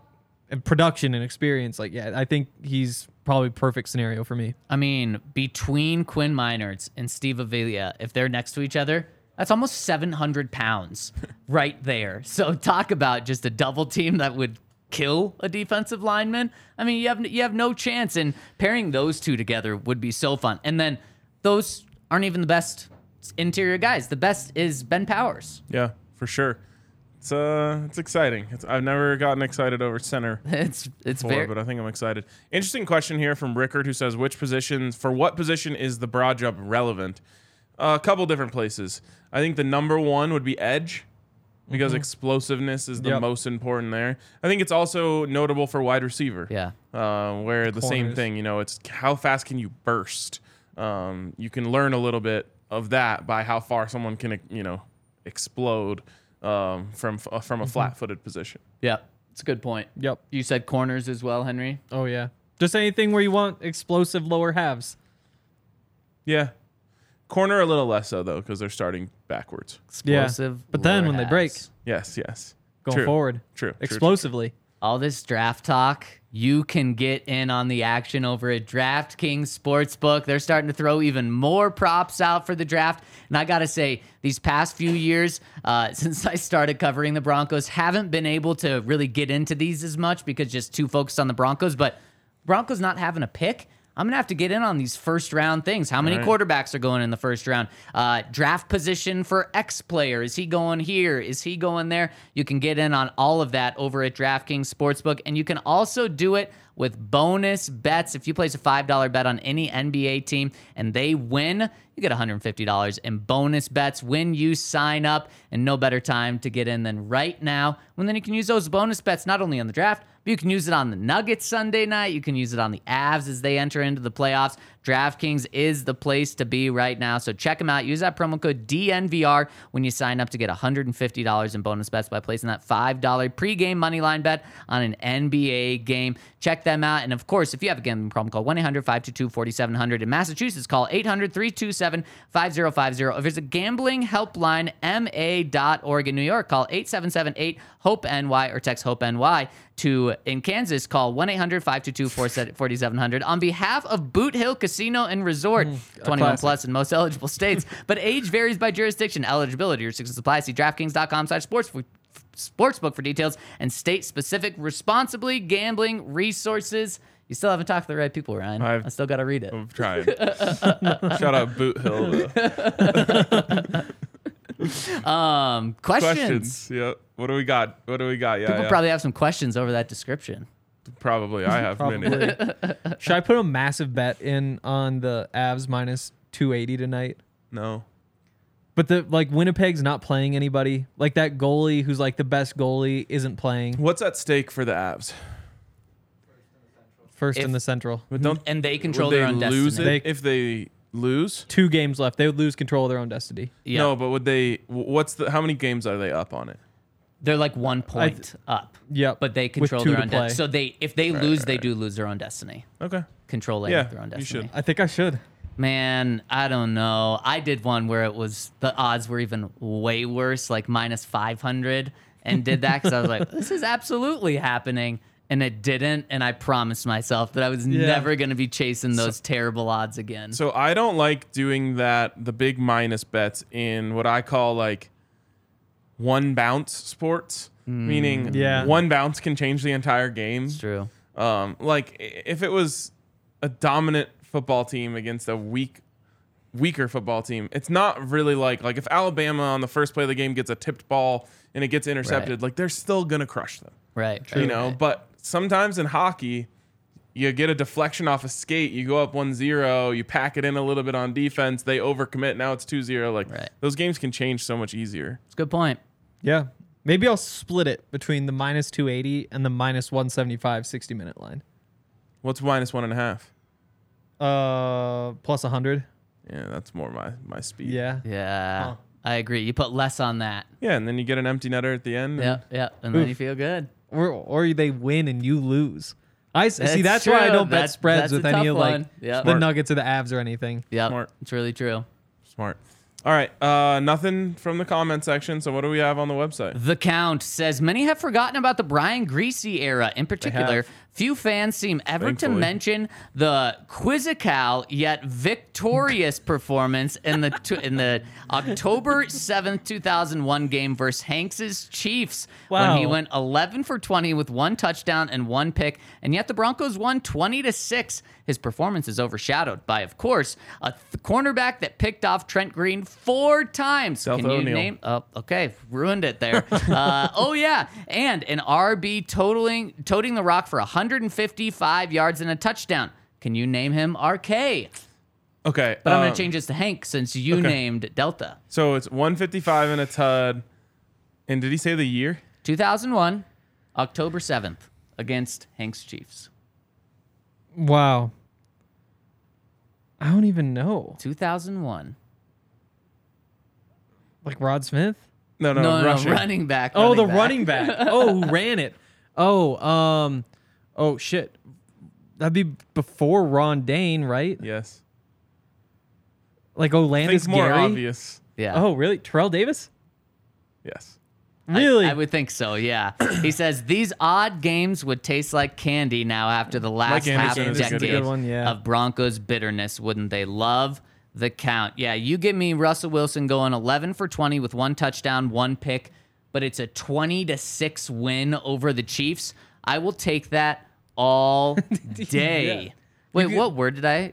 And production and experience, like yeah, I think he's probably perfect scenario for me. I mean, between Quinn Meinerz and Steve Avila, if they're next to each other, that's almost 700 pounds <laughs> right there. So talk about just a double team that would kill a defensive lineman. I mean, you have you have no chance. And pairing those two together would be so fun. And then those aren't even the best interior guys. The best is Ben Powers. Yeah, for sure. It's uh, it's exciting. It's, I've never gotten excited over center <laughs> It's it's before, very but I think I'm excited. Interesting question here from Rickard, who says, "Which positions for what position is the broad jump relevant?" Uh, a couple different places. I think the number one would be edge, because explosiveness is the Yep. most important there. I think it's also notable for wide receiver. yeah. uh, where the same thing, you know, it's how fast can you burst? Um, you can learn a little bit of that by how far someone can, you know, explode um, from f- from a flat-footed position. Yeah. It's a good point. Yep. You said corners as well, Henry. Oh yeah. Just anything where you want explosive lower halves. Yeah, corner a little less so though because they're starting backwards. Explosive. But then lower when they break. Yes, yes. going True. forward, True. true, true. explosively. all this draft talk, you can get in on the action over at DraftKings Sportsbook. They're starting to throw even more props out for the draft. And I got to say, these past few years, uh, <laughs> since I started covering the Broncos, haven't been able to really get into these as much because just too focused on the Broncos. But Broncos not having a pick. I'm gonna have to get in on these first round things. How many Right. quarterbacks are going in the first round? Uh, draft position for X player. Is he going here? Is he going there? You can get in on all of that over at DraftKings Sportsbook. And you can also do it with bonus bets. If you place a $5 bet on any NBA team and they win, you get $150 in bonus bets when you sign up. And no better time to get in than right now when then you can use those bonus bets not only on the draft, but you can use it on the Nuggets Sunday night. You can use it on the Avs as they enter into the playoffs. DraftKings is the place to be right now. So check them out. Use that promo code DNVR when you sign up to get $150 in bonus bets by placing that $5 pregame money line bet on an NBA game. Check them out. And of course, if you have a gambling problem, call 1 800 522 4700. In Massachusetts, call 800 327 5050. If there's a gambling helpline, ma.org. In New York, call 8778 HOPE NY or text HOPE NY to in Kansas, call 1 800 522 4700. On behalf of Boot Hill Casino and Resort, mm, 21 plus in most eligible states, <laughs> but age varies by jurisdiction. Eligibility restrictions apply. See DraftKings.com slash sports for sportsbook for details and state specific responsibly gambling resources. You still haven't talked to the right people, Ryan. I've- I still got to read it. I'm trying. <laughs> Shout out Boot Hill. <laughs> though. <laughs> Um, questions. Questions. Yeah. What do we got? What do we got? Yeah. People yeah. probably have some questions over that description. Probably. I have many. <laughs> Should I put a massive bet in on the Avs minus 280 tonight? No. But the like Winnipeg's not playing anybody. Like that goalie who's like the best goalie isn't playing. What's at stake for the Avs? First If- in the Central. But don't And they control would they their own lose destiny. it if they lose? Two games left. They would lose control of their own destiny. Yeah. No, but would they? What's the? How many games are they up on it? They're like one point up. Yep. But they control their own destiny. So they if they lose, they do lose their own destiny. Okay. Controlling Yeah, their own destiny. you destiny. should. I think I should. Man, I don't know. I did one where it was the odds were even way worse, like minus 500, and did that because I was like, <laughs> this is absolutely happening. And it didn't. And I promised myself that I was Yeah. never going to be chasing those terrible odds again. So I don't like doing that. The big minus bets in what I call like one bounce sports, meaning Yeah. one bounce can change the entire game. it's true. Um, like if it was a dominant football team against a weak, weaker football team, it's not really like like if Alabama on the first play of the game gets a tipped ball and it gets intercepted, Right. like they're still gonna crush them, Right. you know. right. But sometimes in hockey, you get a deflection off a skate, you go up 1-0, you pack it in a little bit on defense, they overcommit, now it's 2-0. Like Right. those games can change so much easier. It's a good point. Yeah. Maybe I'll split it between the minus 280 and the minus 175 60 minute line. What's minus one and a half? Uh, plus 100. Yeah, that's more my my speed. Yeah. Yeah. Huh. I agree. You put less on that. Yeah, and then you get an empty netter at the end. Yeah. Yeah. And then you feel good. Or or they win and you lose. I s- see. That's That's why I don't bet That's- spreads that's with any of like. Yep. the Nuggets or the Avs or anything. Yeah. It's really true. Smart. All right. Uh, nothing from the comment section. So what do we have on the website? The Count says many have forgotten about the Brian Griese era. In particular, have. Few fans seem ever Thankfully. to mention the quizzical yet victorious performance in the t- in the October seventh, two thousand one game versus Hanks's Chiefs when he went eleven for twenty with one touchdown and one pick, and yet the Broncos won twenty to six. His performance is overshadowed by, of course, a th- cornerback that picked off Trent Green four times. Deltha Can you O'Neal. name? Oh, okay, ruined it there. <laughs> uh, oh yeah, and an RB totaling toting the rock for 155 yards and a touchdown. Can you name him RK? Okay. But I'm um, gonna change this to Hank since you okay. named Delta. So it's 155 and a tud. And did he say the year? 2001, October 7th, against Hank's Chiefs. Wow. I don't even know. 2001. Like Rod Smith? No, no, No, no, rushing. no, running back. Oh, the back. running back. Oh, who <laughs> ran it? Oh, um, oh shit. That'd be before Ron Dayne, right? Yes. Like Olandis Think more Gary. obvious. Yeah. Oh, really? Terrell Davis? Yes. Really? I, would think so, yeah. <clears throat> he says these odd games would taste like candy now after the last Anderson half is a good decade one, yeah. of Broncos bitterness, wouldn't they love the count? Yeah, you give me Russell Wilson going 11 for 20 with one touchdown, one pick, but it's a 20 to 6 win over the Chiefs. I will take that all <laughs> day. Yeah. Wait, could- what word did I?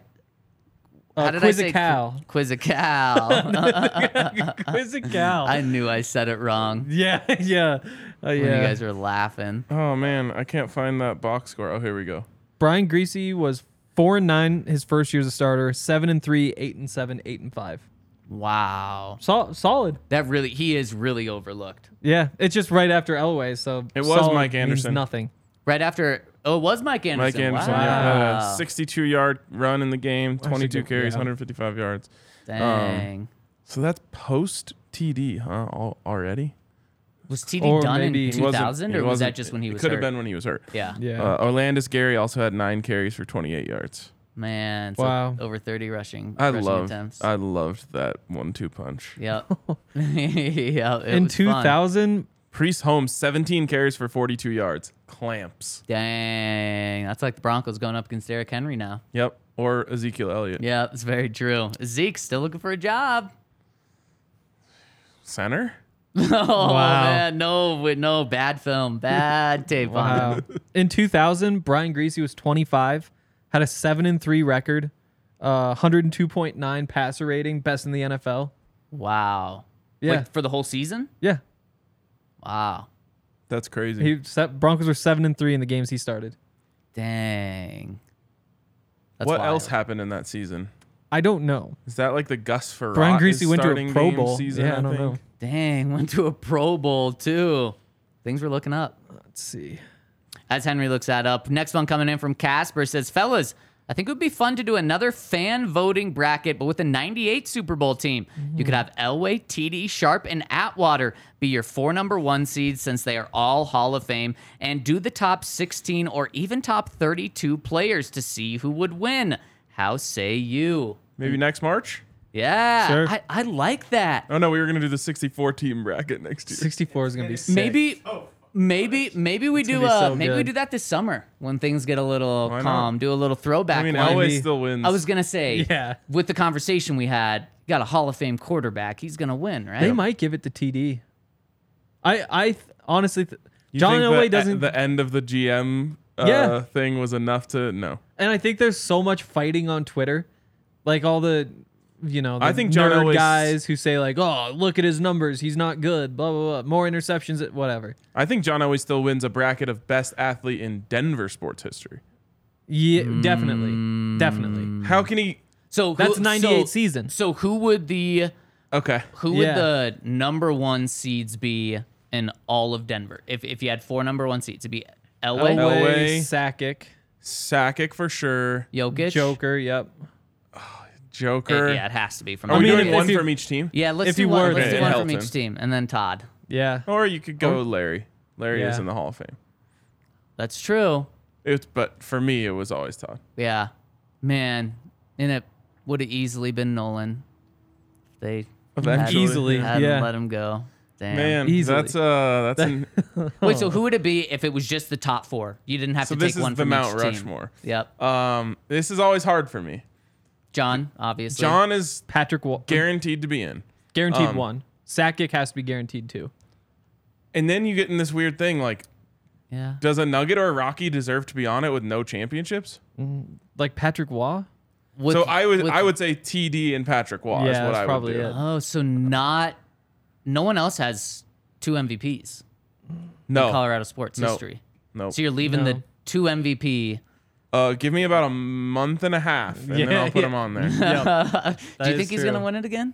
Uh, How did I say Quizzical. Quizzical. <laughs> Quizzical. <laughs> I knew I said it wrong yeah, yeah. Uh, when yeah. you guys were laughing. Oh man, I can't find that box score. Oh, here we go. Brian Griese was four and nine his first year as a starter, seven and three, eight and seven, eight and five. Wow. Sol- solid. That really, he is really overlooked. Yeah, it's just right after Elway, so It was solid Mike Anderson. Nothing. Right after, oh, it was Mike Anderson. Mike Anderson, Wow. yeah, had 62 yard run in the game, 22 good- carries, yeah. 155 yards. Dang. So that's post TD, huh? Al- already? was TD or done in He He wasn't- 2000, or was that just when he was hurt? It could have been when he was hurt. Yeah. Yeah. Uh, Olandis Gary also had nine carries for 28 yards. Man. So Wow. Over 30 rushing, I rushing loved, attempts. I loved that one-two punch. Yep. <laughs> yeah. It In was fun. 2000, Priest Holmes, 17 carries for 42 yards. Clamps. Dang. That's like the Broncos going up against Derrick Henry now. Yep. Or Ezekiel Elliott. Yeah, it's very true. Zeke still looking for a job. Center? <laughs> Oh Wow. man, no, wait, no, bad film, bad <laughs> tape wow. <laughs> In 2000, Brian Griese was 25, had a 7 and 3 record, uh, 102.9 passer rating, best in the NFL. Wow. Yeah. Like, for the whole season? Yeah. Wow. That's crazy. He set, Broncos were 7 and 3 in the games he started. Dang. That's what wild. else happened in that season? I don't know. Is that like the Gus Frerotte? Brian Griese went to a Pro Bowl. Season, yeah, I, I, don't think? know. Dang, <laughs> went to a Pro Bowl too. Things were looking up. Let's see. As Henry looks that up, next one coming in from Casper says, "Fellas, I think it would be fun to do another fan voting bracket, but with a '98 Super Bowl team. You could mm. have Elway, TD, Sharpe, and Atwater be your four number one seeds since they are all Hall of Fame, and do the top 16 or even top 32 players to see who would win. How say you?" Maybe next March? Yeah, Sure. I, I like that. Oh no, we were gonna do the 64 team bracket next year. 64 is going to be sick. Maybe, maybe, maybe we do. gonna Uh, so maybe we do that this summer when things get a little Why not? calm. Do a little throwback. I mean, one. Elway still wins. I was gonna say, <laughs> Yeah. With the conversation we had, got a Hall of Fame quarterback. He's gonna win, right? They might give it to TD. I I th- honestly th- You John Elway doesn't The end of the GM uh, Yeah. thing was enough to no. and I think there's so much fighting on Twitter. Like all the you know, the I think John nerd Elway's- guys who say like, "Oh, look at his numbers. He's not good." Blah blah blah. More interceptions, whatever. I think John Elway still wins a bracket of best athlete in Denver sports history. Yeah, Mm. definitely. Definitely. How can he? So who- That's 98 so, season. So who would the Okay, who would Yeah. the number one seeds be in all of Denver? If if you had four number one seeds, it'd be Elway, Elway, Elway. Sakic, Sakic for sure. Jokic, Joker, yep. Joker. Yeah, it has to be from. Are we I mean, doing if one you- from each team? yeah, let's if do you one. were let's there. do one from Helton. each team, and then Todd. Yeah. Or you could go Larry. Larry is Yeah. in the Hall of Fame. That's true. It's but for me it was always Todd. Yeah, man, and it would have easily been Nolan. They eventually. Easily. Hadn't yeah. let him go. Damn. Man, Easily. that's uh, that's an, <laughs> Wait, so who would it be if it was just the top four? You didn't have So to this take is one the from Mount each team. Rushmore. Yep. um. This is always hard for me. John, obviously. John is Patrick Wa- guaranteed to be in, guaranteed um, one. Sakic has to be guaranteed two. and then you get in this weird thing like, Yeah. does a Nugget or a Rocky deserve to be on it with no championships? Like Patrick Roy? With- so I would with- I would say TD and Patrick Roy is Yeah, what that's I would probably do. it. Oh, so not. No one else has two MVPs No, in Colorado sports No. history. no. So you're leaving No. the two MVP. Uh, give me about a month and a half, and then I'll put yeah. him on there. <laughs> Do you think he's true. gonna win it again?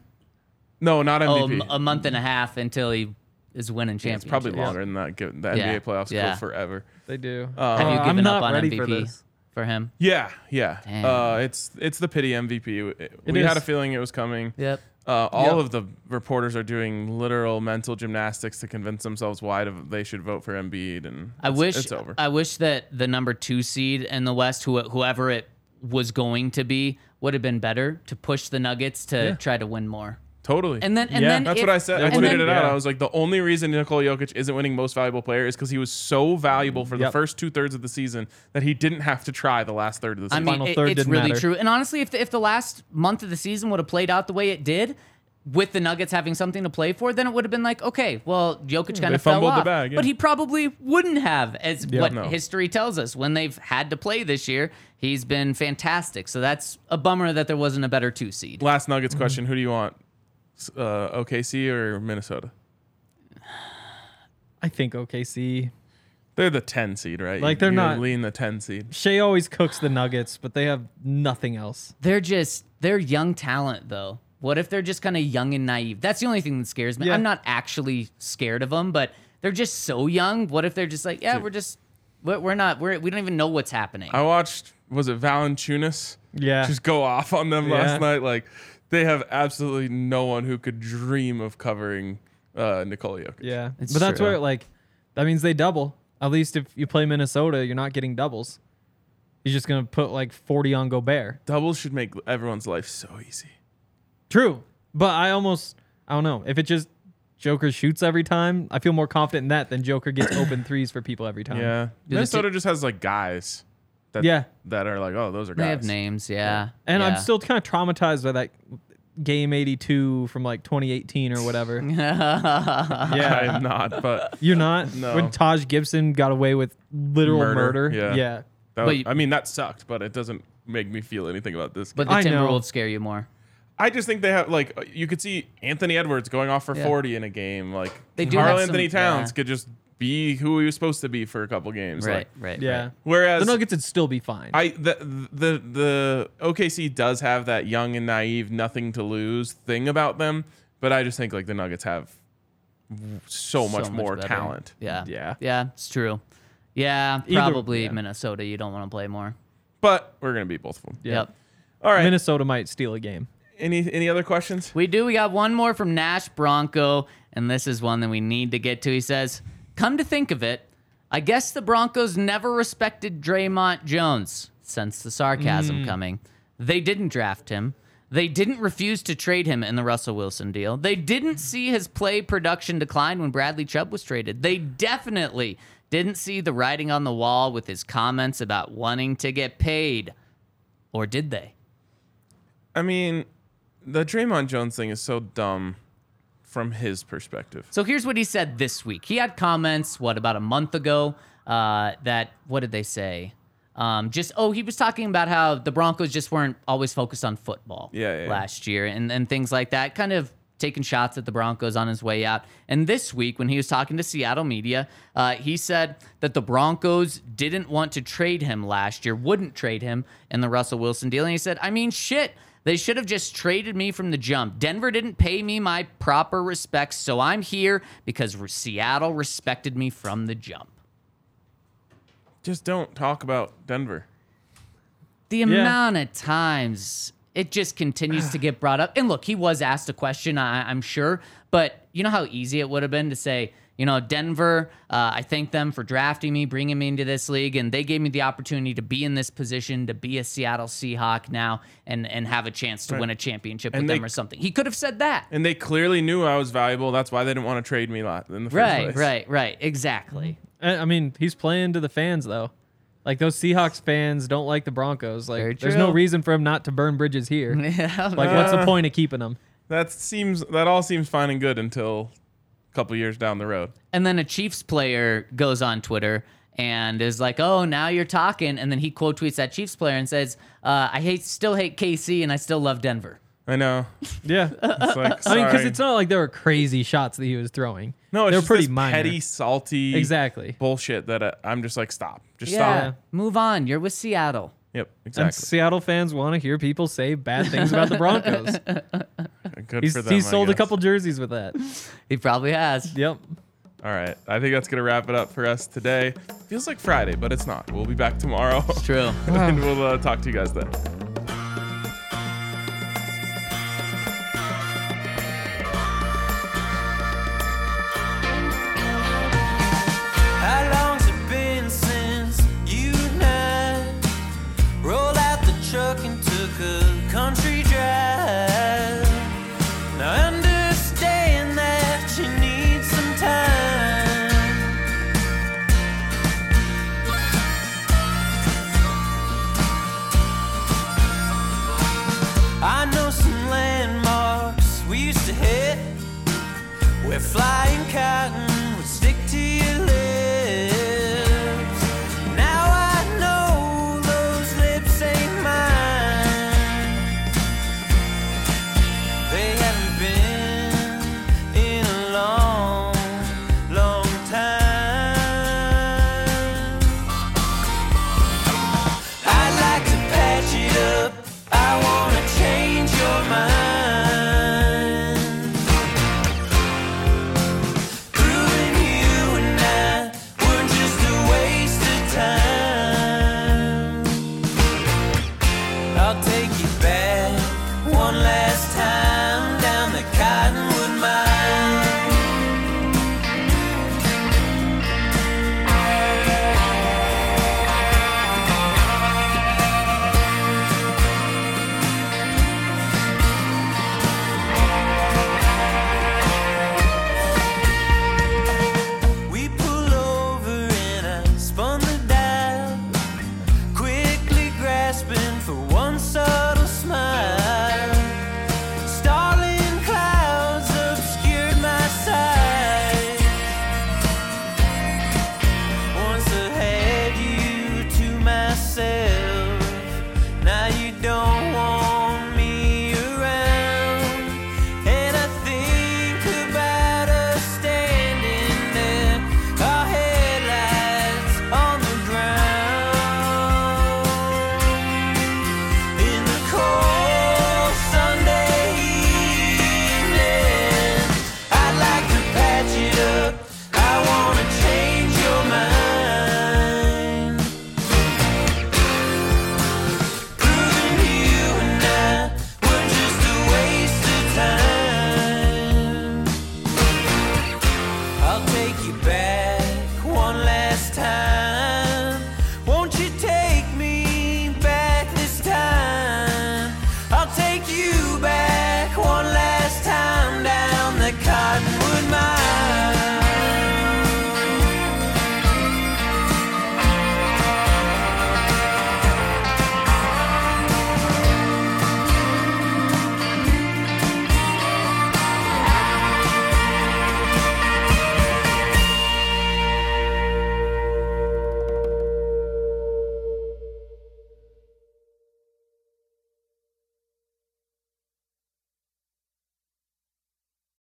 No, not Oh, MVP. m- a month and a half until he is winning it's championships. probably longer than that. Give- The Yeah, NBA playoffs yeah. go forever. They do. Uh, Have you Uh, given I'm up not on ready MVP for this. for him? Yeah, yeah. Damn. Uh, it's it's the pity MVP. we had a feeling it was coming. Yep. Uh, all Yep. of the reporters are doing literal mental gymnastics to convince themselves why to, they should vote for Embiid, and I wish it's over. I wish that the number two seed in the West, who, whoever it was going to be, would have been better to push the Nuggets to Yeah. try to win more. Totally. And then and Yeah, then that's if- what I said. I and tweeted then- it out. Yeah. I was like, the only reason Nikola Jokic isn't winning Most Valuable Player is because he was so valuable for the first two thirds of the season that he didn't have to try the last third of the I season. mean, Final it- third it's didn't really matter. true. And honestly, if the, if the last month of the season would have played out the way it did, with the Nuggets having something to play for, then it would have been like, okay, well, Jokic kind they of fell fumbled the off, bag, yeah. but he probably wouldn't have, as what No. history tells us. When they've had to play this year, he's been fantastic. So that's a bummer that there wasn't a better two seed. last Mm-hmm. Nuggets question: Who do you want, S- uh, OKC or Minnesota? I think OKC. They're the ten seed, right? Like, they're you not- lean the ten seed. Shai always cooks the Nuggets, but they have nothing else. They're just they're young talent though. What if they're just kind of young and naive? That's the only thing that scares me. Yeah. I'm not actually scared of them, but they're just so young. What if they're just like, yeah, we're just we're, we're not we're we don't even know what's happening. I watched. Was it Valanciunas? Yeah. Just go off on them Yeah. last night. Like they have absolutely no one who could dream of covering uh, Nikola Jokic. Yeah. It's but that's true. where like that means they double. At least if you play Minnesota, you're not getting doubles. He's just gonna put like 40 on Gobert. Doubles should make everyone's life so easy. True. But I almost I don't know. If it just Joker shoots every time, I feel more confident in that than Joker gets open threes for people every time. Yeah, Minnesota just has like guys. That, Yeah. that are like, oh, those are they have names, yeah. And I'm still kind of traumatized by that game 82 from like 2018 or whatever. <laughs> Yeah, I'm not, but You're not? No. When Taj Gibson got away with literal Murder, murder. yeah. Yeah. that, But you- I mean that sucked. But it doesn't make me feel anything about this. but But the I know. Timberwolves scare you more. I just think they have like you could see Anthony Edwards going off for Yeah. 40 in a game. Like They do Karl have some- Anthony Towns yeah. could just be who he was supposed to be for a couple games. Right, Like, right. Yeah. right. whereas The Nuggets would still be fine. I the the the OKC does have that young and naive, nothing to lose thing about them, but I just think like the Nuggets have so much more better. talent. Yeah. Yeah. Yeah, it's true. Yeah, Either- probably yeah. Minnesota. You don't want to play more. But we're gonna beat both of them. Yeah. Yep. All right. Minnesota might steal a game. Any any other questions? We do. We got one more from Nash Bronco, and this is one that we need to get to. He says, Come to think of it, I guess the Broncos never respected Dre'Mont Jones. Sense the sarcasm hmm. coming. They didn't draft him. They didn't refuse to trade him in the Russell Wilson deal. They didn't see his play production decline when Bradley Chubb was traded. They definitely didn't see the writing on the wall with his comments about wanting to get paid. Or did they? I mean, the Dre'Mont Jones thing is so dumb from his perspective. So here's what he said this week. He had comments, what, about a month ago, uh, that, what did they say? Um, just, oh, he was talking about how the Broncos just weren't always focused on football Yeah, yeah, last year and, and things like that, kind of taking shots at the Broncos on his way out. And this week, when he was talking to Seattle media, uh, he said that the Broncos didn't want to trade him last year, wouldn't trade him in the Russell Wilson deal. And he said, I mean, shit. They should have just traded me from the jump. Denver didn't pay me my proper respects, so I'm here because Seattle respected me from the jump. Just don't talk about Denver. the amount of times it just continues to get brought up. And look, he was asked a question, I, I'm sure, but you know how easy it would have been to say, you know, Denver, uh, I thank them for drafting me, bringing me into this league, and they gave me the opportunity to be in this position, to be a Seattle Seahawk now, and and have a chance to win a championship And with they- them or something. He could have said that. And they clearly knew I was valuable. That's why they didn't want to trade me lot in the first Right, place. right, right. Exactly. I I mean, he's playing to the fans though. Like those Seahawks fans don't like the Broncos. Like there's no reason for him not to burn bridges here. <laughs> Yeah. Like what's the Uh, point of keeping them? That seems that all seems fine and good until a couple years down the road. And then a Chiefs player goes on Twitter and is like, "Oh, now you're talking." And then he quote tweets that Chiefs player and says, uh, "I hate, still hate KC, and I still love Denver." I know. <laughs> Yeah. It's like I mean, because sorry. it's not like there were crazy shots that he was throwing. no, it's they're just pretty this minor. petty, salty, Exactly. bullshit that uh, I'm just like, stop, just Yeah, stop. move on. You're with Seattle. Yep, exactly. And. Seattle fans want to hear people say bad things about the Broncos. <laughs> Good he's for them. he's I sold a couple jerseys with that. <laughs> He probably has. Yep. All right, I think that's gonna wrap it up for us today. Feels like Friday, but it's not. We'll be back tomorrow, It's True. <laughs> and we'll uh, talk to you guys then.